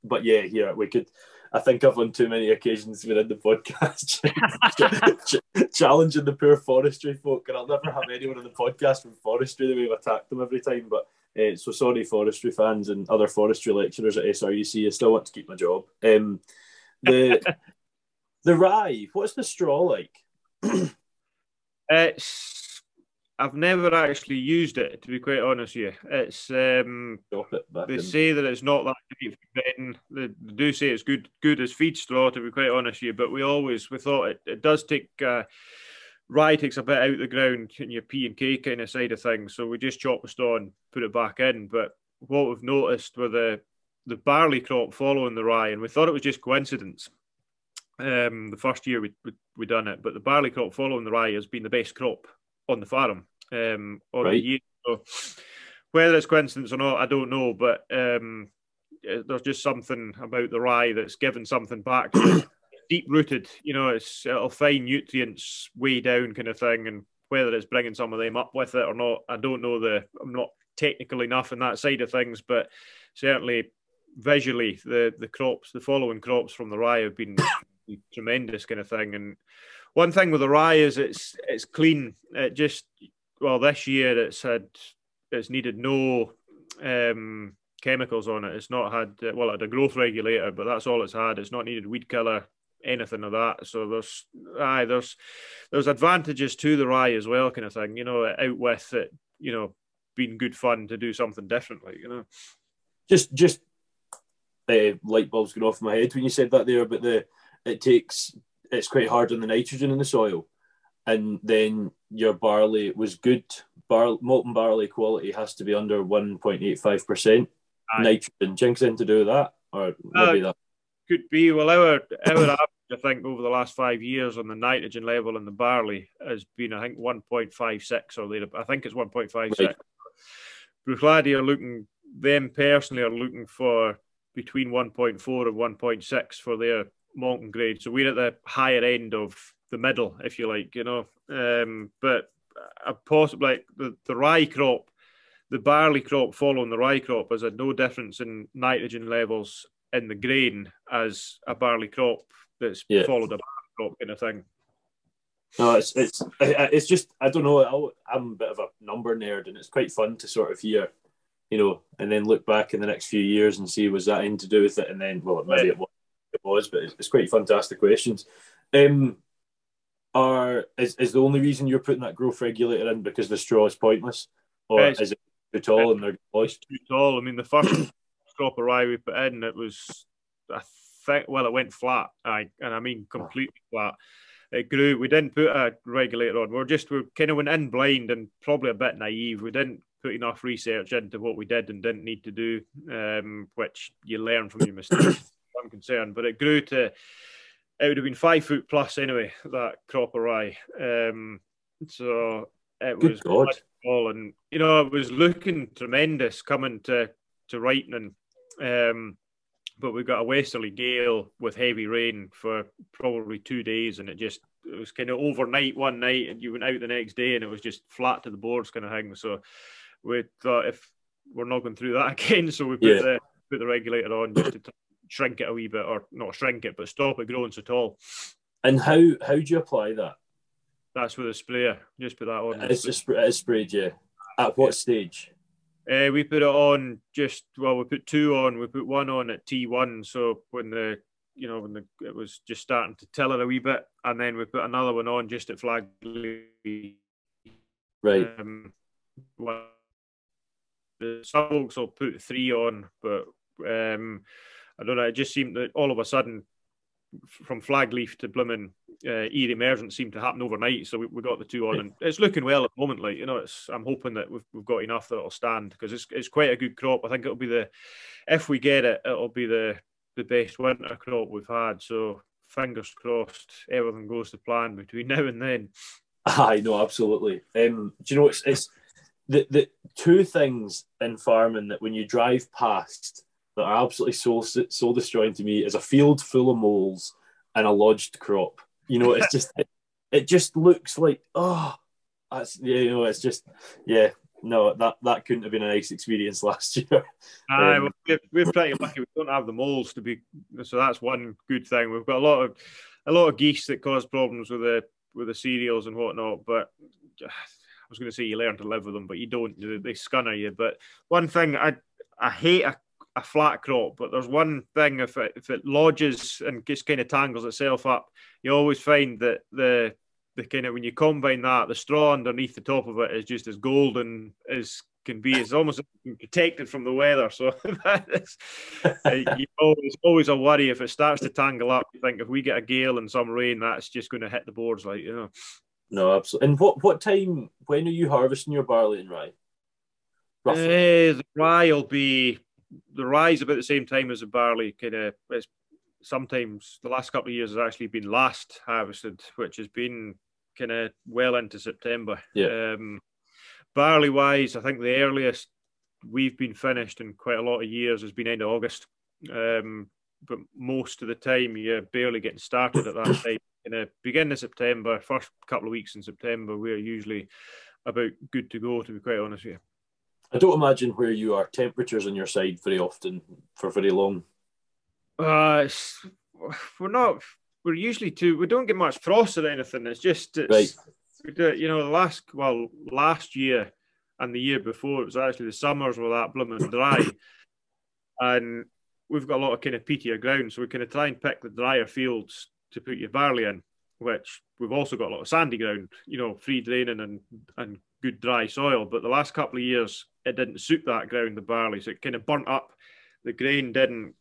but yeah, yeah, we could. I think I've on too many occasions within the podcast (laughs) challenging the poor forestry folk, and I'll never have anyone on the podcast from forestry the way I've attacked them every time. But uh, so sorry, forestry fans and other forestry lecturers at SRUC. I still want to keep my job. Um, the the rye, what's the straw like? it's (clears throat) I've never actually used it to be quite honest with you. It's um, it they in. say that it's not that great for bedding. They, they, do say it's good good as feed straw to be quite honest with you. But we always we thought it, it does take uh, rye takes a bit out of the ground in your P and K kind of side of things. So we just chop the straw and put it back in. But what we've noticed with the the barley crop following the rye, and we thought it was just coincidence. Um, the first year we we, we done it, but the barley crop following the rye has been the best crop on the farm um, right. the year. So whether it's coincidence or not, I don't know. But um, there's just something about the rye that's given something back. (coughs) deep rooted, you know, it's it'll find nutrients way down, kind of thing. And whether it's bringing some of them up with it or not, I don't know. The I'm not technical enough in that side of things, but certainly visually, the the crops, the following crops from the rye have been (coughs) tremendous, kind of thing. And one thing with the rye is it's it's clean. It just well this year it's had it's needed no um, chemicals on it. It's not had well it had a growth regulator, but that's all it's had. It's not needed weed killer anything of that. So there's aye, there's there's advantages to the rye as well, kind of thing. You know, out with it, you know, being good fun to do something differently. You know, just just uh, light bulbs going off in my head when you said that there. But the it takes it's quite hard on the nitrogen in the soil, and then your barley was good. Bar, malting barley quality has to be under one point eight five percent nitrogen. Jinx in to do that, or maybe uh, that could be. Well, our our (coughs) average, I think, over the last five years on the nitrogen level in the barley has been, I think, one point five six or later. I think it's one point five six. Right. Bruichladdich are looking. Them personally are looking for between 1.4 and 1.6 for their malting grade. So we're at the higher end of the middle, if you like, you know. Um, but a possible like the, the rye crop, the barley crop following the rye crop has had no difference in nitrogen levels in the grain as a barley crop that's yeah. followed a barley crop kind of thing. No, it's it's it's just I don't know. I'm a bit of a number nerd, and it's quite fun to sort of hear, you know, and then look back in the next few years and see was that anything to do with it, and then well, maybe yeah. it was, it was, but it's, quite fun to ask the questions. Um, are is, is the only reason you're putting that growth regulator in because the straw is pointless, or it's, is it too tall and they're moist? Too tall. I mean, the first (coughs) crop of rye we put in, it was, I think, well, it went flat. I and I mean completely flat. It grew. We didn't put a regulator on. We are just we kind of went in blind and probably a bit naive. We didn't put enough research into what we did and didn't need to do, um, which you learn from your mistakes. I'm concerned, but it grew to it would have been five foot plus anyway. That crop of rye. Um, so it Good was God. All, and you know it was looking tremendous coming to to Wrighton. Um, but we got a westerly gale with heavy rain for probably two days, and it just it was kind of overnight one night, and you went out the next day, and it was just flat to the boards kind of thing. So we thought if we're not going through that (laughs) again, so we put yeah. the put the regulator on just to shrink it a wee bit, or not shrink it, but stop it growing so tall. And how how do you apply that? That's with a sprayer. Just put that on. It's a spray, it's sprayed, yeah. At what yeah. stage? Uh, we put it on just well. We put two on. We put one on at T one. So when the you know when the it was just starting to tell it a wee bit, and then we put another one on just at flag. Right. Um, well, the some folks will put three on, but um, I don't know. It just seemed that all of a sudden, from flag leaf to blooming uh, emergence seemed to happen overnight. So we, we got the two on, and it's looking well at the moment. Like you know, it's I'm hoping that we've, we've got enough that it'll stand because it's it's quite a good crop. I think it'll be the if we get it, it'll be the the best winter crop we've had. So fingers crossed, everything goes to plan between (laughs) now and then. I know, absolutely. Um, do you know it's it's the the two things in farming that when you drive past that are absolutely soul soul destroying to me is a field full of moles and a lodged crop. You know, it's just it, it just looks like oh, that's yeah, you know, it's just yeah. No, that that couldn't have been a nice experience (laughs) last year. Aye, um, well, we're, we're pretty lucky. We don't have the moles to be, so that's one good thing. We've got a lot of a lot of geese that cause problems with the with the cereals and whatnot. But (sighs) I was going to say you learn to live with them, but you don't. They scunner you. But one thing I I hate a a flat crop, but there's one thing if it, if it lodges and just kind of tangles itself up, you always find that the the kind of when you combine that, the straw underneath the top of it is just as golden as can be. It's almost protected from the weather. So (laughs) that is, uh, you know, it's always a worry if it starts to tangle up. You think if we get a gale and some rain, that's just going to hit the boards, like you know. No, absolutely. And what what time? When are you harvesting your barley and rye? Uh, the rye will be the rise about the same time as the barley kind of sometimes the last couple of years has actually been last harvested, which has been kind of well into September. Yeah. Um, barley wise, I think the earliest we've been finished in quite a lot of years has been end of August. Um, but most of the time you're barely getting started at that time. In the beginning of September, first couple of weeks in September, we're usually about good to go. To be quite honest with you. I don't imagine where you are temperatures on your side very often for very long. Uh, we're not. We're usually too. We don't get much frost or anything. It's just it's, right. We do, you know, last well, last year and the year before, it was actually the summers were that blooming dry, and we've got a lot of kind of peatier ground, so we kind of try and pick the drier fields to put your barley in, which we've also got a lot of sandy ground, you know, free draining and and good dry soil. But the last couple of years, it didn't suit that ground, the barley, so it kind of burnt up. The grain didn't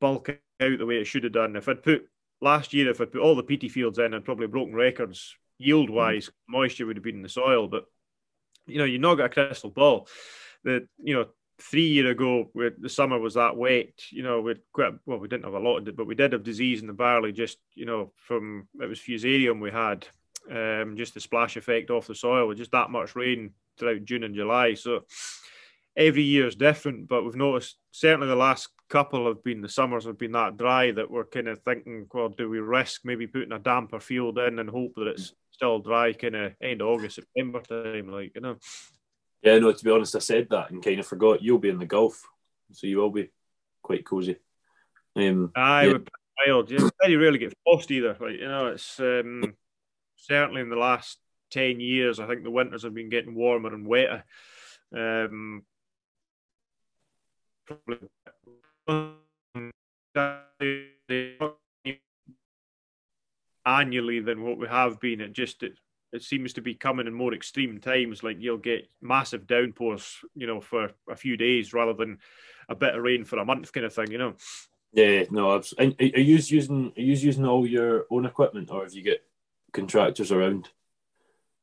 bulk out the way it should have done. If I'd put last year, if I'd put all the peaty fields in, I'd probably broken records yield wise. Mm. Moisture would have been in the soil, but you know, you've not got a crystal ball. The you know, three year ago, the summer was that wet. You know, we quite well, we didn't have a lot of it, but we did have disease in the barley. Just you know, from it was fusarium we had, um, just the splash effect off the soil with just that much rain throughout June and July. So every year is different, but we've noticed certainly the last couple have been the summers have been that dry that we're kind of thinking, well, do we risk maybe putting a damper field in and hope that it's still dry, kind of end of August, September time, like you know. Yeah, no. To be honest, I said that and kind of forgot. You'll be in the Gulf, so you will be quite cosy. Um, Aye, yeah. wild. You very rarely get frost either. Like you know, it's um, certainly in the last ten years. I think the winters have been getting warmer and wetter. Um, probably annually than what we have been. It just it, it seems to be coming in more extreme times. Like you'll get massive downpours, you know, for a few days rather than a bit of rain for a month, kind of thing. You know. Yeah, no. And are you using are you using all your own equipment, or have you get contractors around?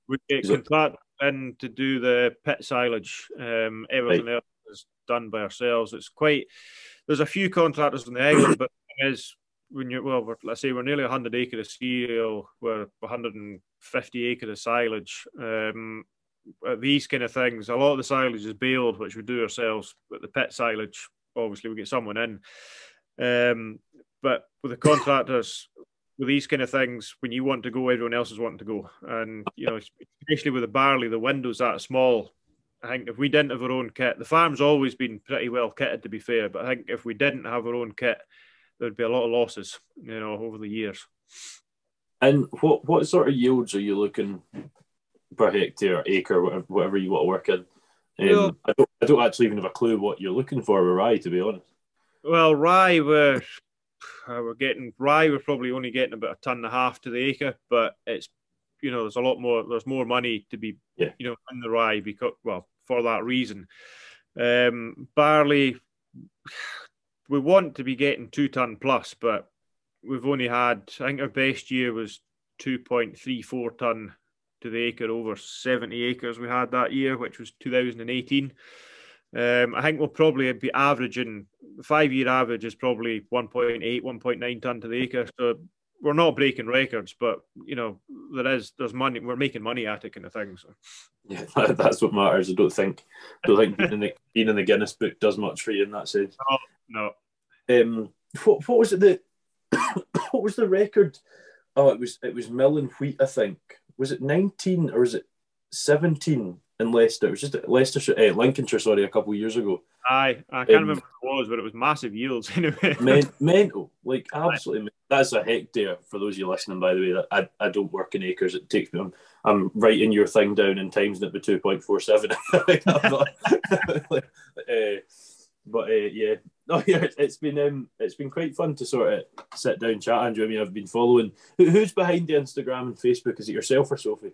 We get contractors in to do the pit silage. Um, everything right. else is done by ourselves. It's quite. There's a few contractors on the island, but is when you well, let's say we're nearly 100 acres of cereal, we're 150 acres of silage. Um, these kind of things, a lot of the silage is baled, which we do ourselves. But the pit silage, obviously, we get someone in. Um, but with the contractors, with these kind of things, when you want to go, everyone else is wanting to go. And you know, especially with the barley, the window's that small. I think if we didn't have our own kit, the farm's always been pretty well kitted, to be fair. But I think if we didn't have our own kit, there'd be a lot of losses, you know, over the years. And what what sort of yields are you looking per hectare, acre, whatever, whatever you want to work in? Um, I don't I don't actually even have a clue what you're looking for with rye, to be honest. Well, rye we're uh, we're getting rye. We're probably only getting about a ton and a half to the acre, but it's you know there's a lot more. There's more money to be yeah. you know in the rye because well for that reason. Um, barley we want to be getting two ton plus, but we've only had I think our best year was two point three four ton to the acre over seventy acres we had that year, which was two thousand and eighteen. Um, I think we'll probably be averaging five year average is probably 1.8, 1.9 ton to the acre. So we're not breaking records, but you know there is there's money. We're making money at it, kind of thing. So yeah, (laughs) that's what matters. I don't think don't think being in the, being in the Guinness book does much for you in that sense. No, no. Um, what what was it that (coughs) what was the record? Oh, it was it was mill and wheat. I think was it nineteen or was it seventeen in Leicester? It was just Leicestershire, uh, Lincolnshire, sorry, a couple of years ago. Aye, I can't um, remember what it was, but it was massive yields (laughs) anyway. men, mental, like absolutely. That's a hectare for those of you listening. By the way, that I, I don't work in acres. It takes me. I'm, I'm writing your thing down in times it by two point four seven. (laughs) uh, (laughs) but uh, yeah, no, yeah, it's been um, it's been quite fun to sort of sit down chat. Andrew, I mean, I've been following. Who, who's behind the Instagram and Facebook? Is it yourself or Sophie?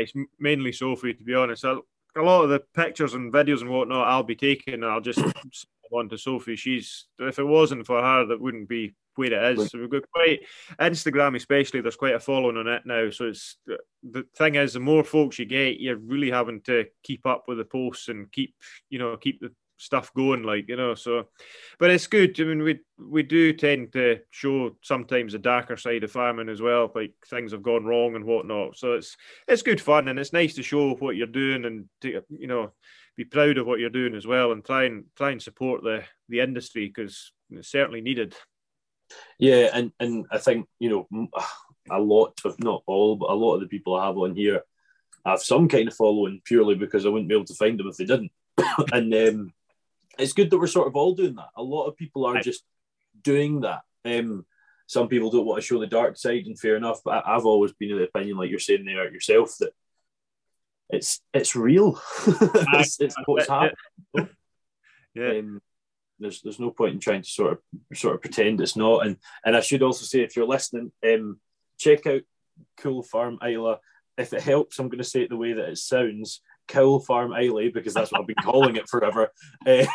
It's mainly Sophie, to be honest. a lot of the pictures and videos and whatnot I'll be taking, and I'll just (coughs) on to Sophie. She's if it wasn't for her, that wouldn't be where it is. So we've got quite Instagram, especially. There's quite a following on it now. So it's the thing is, the more folks you get, you're really having to keep up with the posts and keep you know keep the stuff going like you know so but it's good. I mean we we do tend to show sometimes the darker side of farming as well like things have gone wrong and whatnot. So it's it's good fun and it's nice to show what you're doing and to, you know be proud of what you're doing as well and try and try and support the the industry because it's certainly needed. Yeah and and i think you know a lot of not all but a lot of the people i have on here have some kind of following purely because i wouldn't be able to find them if they didn't. (coughs) And um it's good that we're sort of all doing that. A lot of people are just doing that. Um, some people don't want to show the dark side, and fair enough. But I, have always been of the opinion, like you're saying there yourself, that it's it's real. (laughs) it's, it's what's happening. (laughs) yeah. Um, there's there's no point in trying to sort of sort of pretend it's not. And and I should also say, if you're listening, um, check out Coull Farm Islay. If it helps, I'm going to say it the way that it sounds. Coull Farm Islay because that's what I've been calling it forever. Uh,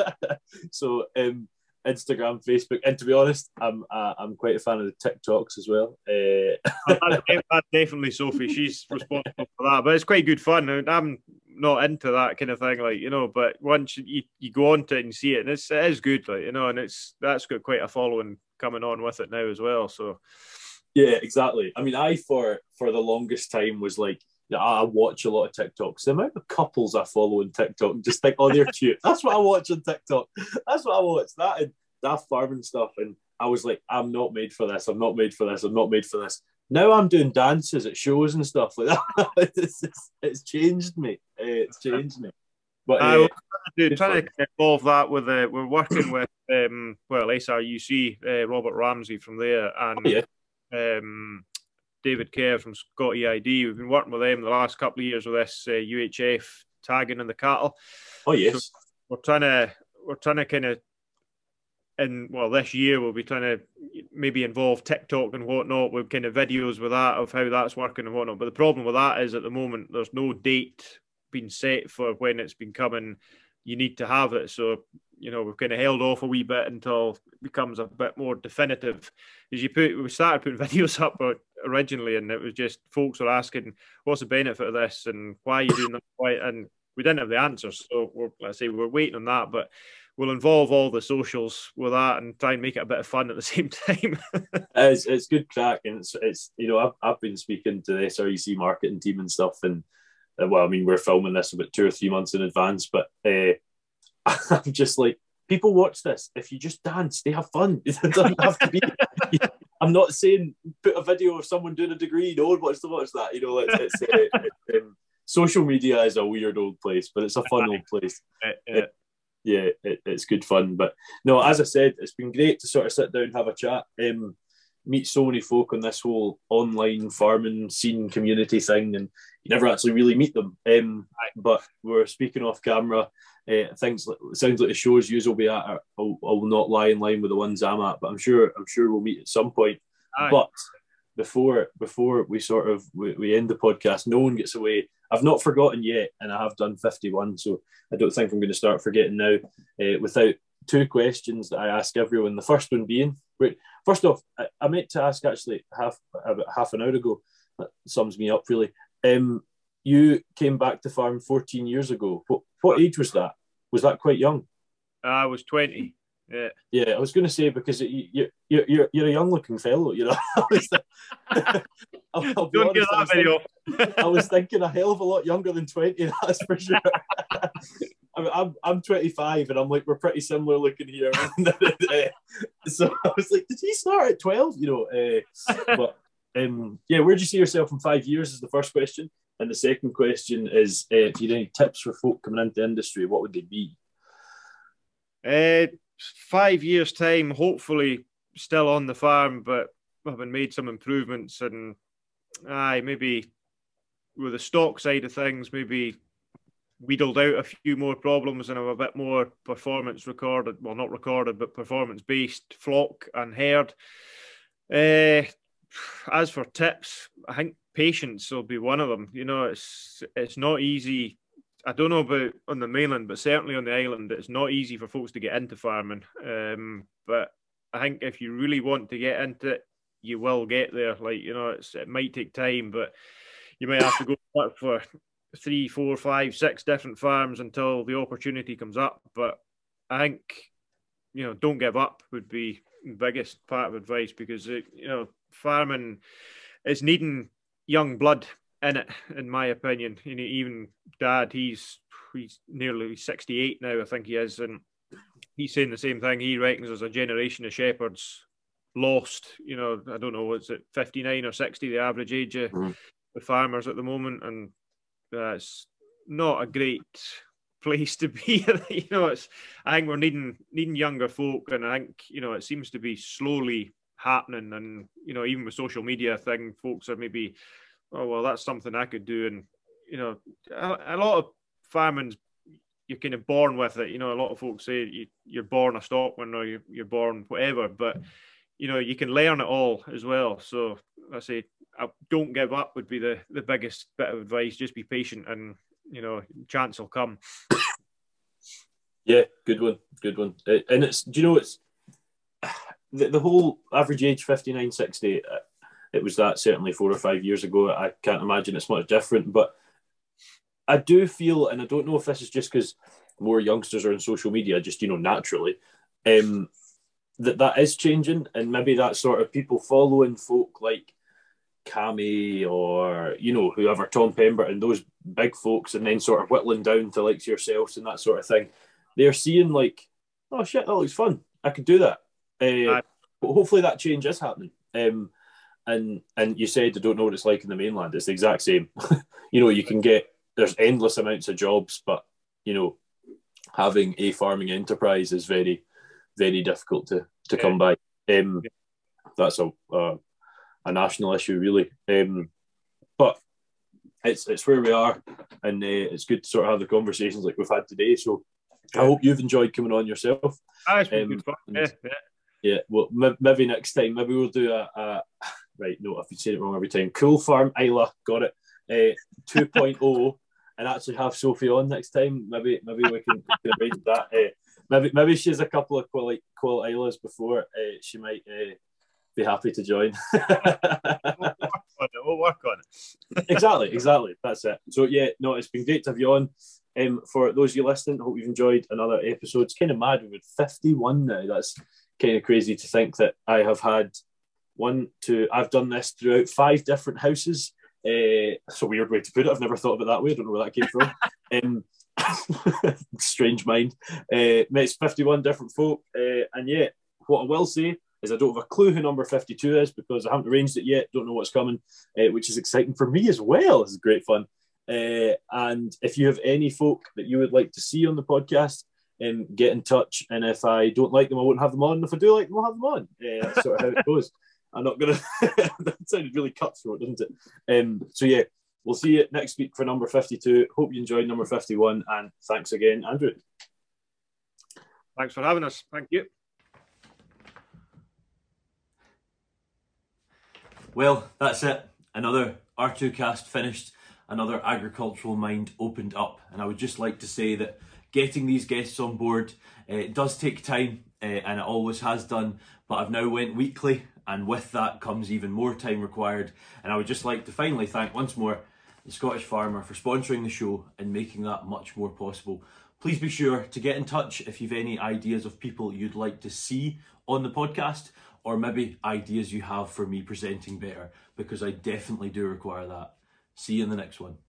(laughs) so um, Instagram, Facebook, and to be honest, I'm uh, I'm quite a fan of the TikToks as well. (laughs) Uh, that's definitely Sophie. She's responsible for that, but it's quite good fun. I'm not into that kind of thing, like you know. But once you, you go on to it and see it, and it's it is good, like you know, and it's that's got quite a following coming on with it now as well. So yeah, exactly. I mean, I for for the longest time was like I watch a lot of TikToks. The amount of couples I follow on TikTok just think, oh, they're cute. That's what I watch on TikTok. That's what I watch. That and that farming stuff. And I was like, I'm not made for this. I'm not made for this. I'm not made for this. Now I'm doing dances at shows and stuff like that. (laughs) it's, it's, it's, changed me. Eh, it's changed me. But uh, uh, trying to involve that with uh, we're working with um, well SRUC uh, Robert Ramsey from there and oh, yeah. um, David Kerr from ScotEID. We've been working with them the last couple of years with this uh, UHF tagging in the cattle. Oh yes, so we're trying to we're trying to kind of and well this year we'll be trying to maybe involve TikTok and whatnot with kind of videos with that of how that's working and whatnot. But the problem with that is at the moment there's no date being set for when it's been coming. You need to have it. So you know we've kind of held off a wee bit until it becomes a bit more definitive. As you put, we started putting (laughs) videos up originally, and it was just folks were asking, "What's the benefit of this?" and "Why are you doing that?" Why? And we didn't have the answers, so we're, let's say we're waiting on that. But we'll involve all the socials with that and try and make it a bit of fun at the (laughs) same time. it's, it's good crack, and it's, it's you know I've, I've been speaking to the SRUC marketing team and stuff, and well, I mean we're filming this about two or three months in advance, but uh, (laughs) I'm just like people watch this. If you just dance, they have fun. (laughs) It doesn't have to be. (laughs) I'm not saying put a video of someone doing a degree. No one wants to watch that. You know, it's, it's, uh, um, social media is a weird old place, but it's a fun old place. Uh, yeah, it, it's good fun. But no, as I said, it's been great to sort of sit down, have a chat, um, meet so many folk on this whole online farming scene community thing, and you never actually really meet them. Um, but we're speaking off camera. Uh, things like, sounds like the shows you will be at. I will not lie in line with the ones I'm at, but I'm sure I'm sure we'll meet at some point. Aye. But before before we sort of we, we end the podcast, no one gets away I've not forgotten yet, and I have done 51, so I don't think I'm going to start forgetting now. Uh, without two questions that I ask everyone. The first one being, first off, I, I meant to ask actually half about half an hour ago. That sums me up really. Um, you came back to farm 14 years ago. What what age was that? Was that quite young? I was 20. Yeah. Yeah, I was going to say because you, you, you're, you're a young looking fellow, you know. (laughs) (laughs) I'll, I'll Don't honest, that I video. Thinking, (laughs) I was thinking a hell of a lot younger than 20, that's for sure. I mean, I'm, I'm 25 and I'm like, we're pretty similar looking here. (laughs) so I was like, did he start at 12? You know, uh, but (laughs) um, yeah, where do you see yourself in five years is the first question. And the second question is uh, if you had any tips for folk coming into industry, what would they be? Uh, five years' time, hopefully still on the farm, but having made some improvements and aye, maybe with the stock side of things, maybe wheedled out a few more problems and have a bit more performance recorded, well, not recorded, but performance based flock and herd. Uh, as for tips, I think patience will be one of them. You know, it's it's not easy I don't know about on the mainland, but certainly on the island, it's not easy for folks to get into farming. Um, but I think if you really want to get into it, you will get there. Like you know, it might take time, but you might have to go for three, four, five, six different farms until the opportunity comes up. But I think you know, don't give up would be the biggest part of advice because it, you know, farming is needing young blood in it, in my opinion. You know, even Dad, he's he's nearly sixty eight now, I think he is, and he's saying the same thing. He reckons there's a generation of shepherds lost. You know, I don't know, what's it fifty nine or sixty, the average age of mm. the farmers at the moment, and that's not a great place to be. (laughs) you know, it's I think we're needing needing younger folk, and I think you know it seems to be slowly happening. And you know, even with social media thing, folks are maybe oh well, that's something I could do. And you know, a, a lot of farming's you're kind of born with it. You know, a lot of folks say you, you're born a stockman or you're, you're born whatever, but you know you can learn it all as well. So I say, I don't give up would be the the biggest bit of advice. Just be patient, and you know, chance will come. Yeah, good one, good one. Uh, and it's do you know it's the, the whole average age 59, 60, uh, It was that certainly four or five years ago. I can't imagine it's much different, but I do feel, and I don't know if this is just because more youngsters are on social media, just you know naturally, um, that that is changing, and maybe that sort of people following folk like Cammy or you know whoever Tom Pemberton, those big folks, and then sort of whittling down to like yourselves and that sort of thing. They're seeing like, oh shit, that looks fun. I could do that. Uh, but hopefully that change is happening. Um, and and you said I don't know what it's like in the mainland. It's the exact same. (laughs) you know, you can get there's endless amounts of jobs, but you know, having a farming enterprise is very, very difficult to to yeah. come by. Um, yeah. That's a, a, a national issue, really. Um, but it's it's where we are, and uh, it's good to sort of have the conversations like we've had today. So yeah. I hope you've enjoyed coming on yourself. Ah, it's been um, good fun. Yeah, yeah. Yeah, well, maybe next time, maybe we'll do a, a (sighs) right. No, I've been saying it wrong every time. Coull Farm Islay, got it. Uh, (laughs) 2.0 and actually have Sophie on next time. Maybe maybe we can, arrange that. Uh, maybe maybe she has a couple of quality quality Islays before. Uh, she might uh, be happy to join. we'll work on it. We'll work on it. (laughs) exactly, exactly. That's it. So yeah, no, it's been great to have you on. Um, for those of you listening, hope you've enjoyed another episode. It's kind of mad. We've 51 now. That's kind of crazy to think that I have had one, two, I've done this throughout five different houses. Uh, it's a weird way to put it. I've never thought of it that way. I don't know where that came from. (laughs) um, (laughs) strange mind. Uh, met 51 different folk. Uh, and yet, what I will say is I don't have a clue who number 52 is because I haven't arranged it yet. Don't know what's coming, uh, which is exciting for me as well. This is great fun. Uh, and if you have any folk that you would like to see on the podcast, um, get in touch. And if I don't like them, I won't have them on. If I do like them, I'll have them on. Uh, that's sort of how it goes. I'm not gonna. (laughs) that sounded really cutthroat, didn't it? Um, so yeah, we'll see you next week for number 52. Hope you enjoyed number 51, and thanks again, Andrew. Thanks for having us. Thank you. Well, that's it. Another R2Kast finished. Another agricultural mind opened up, and I would just like to say that getting these guests on board uh, it does take time, uh, and it always has done. But I've now went weekly and with that comes even more time required. And I would just like to finally thank once more the Scottish Farmer for sponsoring the show and making that much more possible. Please be sure to get in touch if you've any ideas of people you'd like to see on the podcast, or maybe ideas you have for me presenting better, because I definitely do require that. See you in the next one.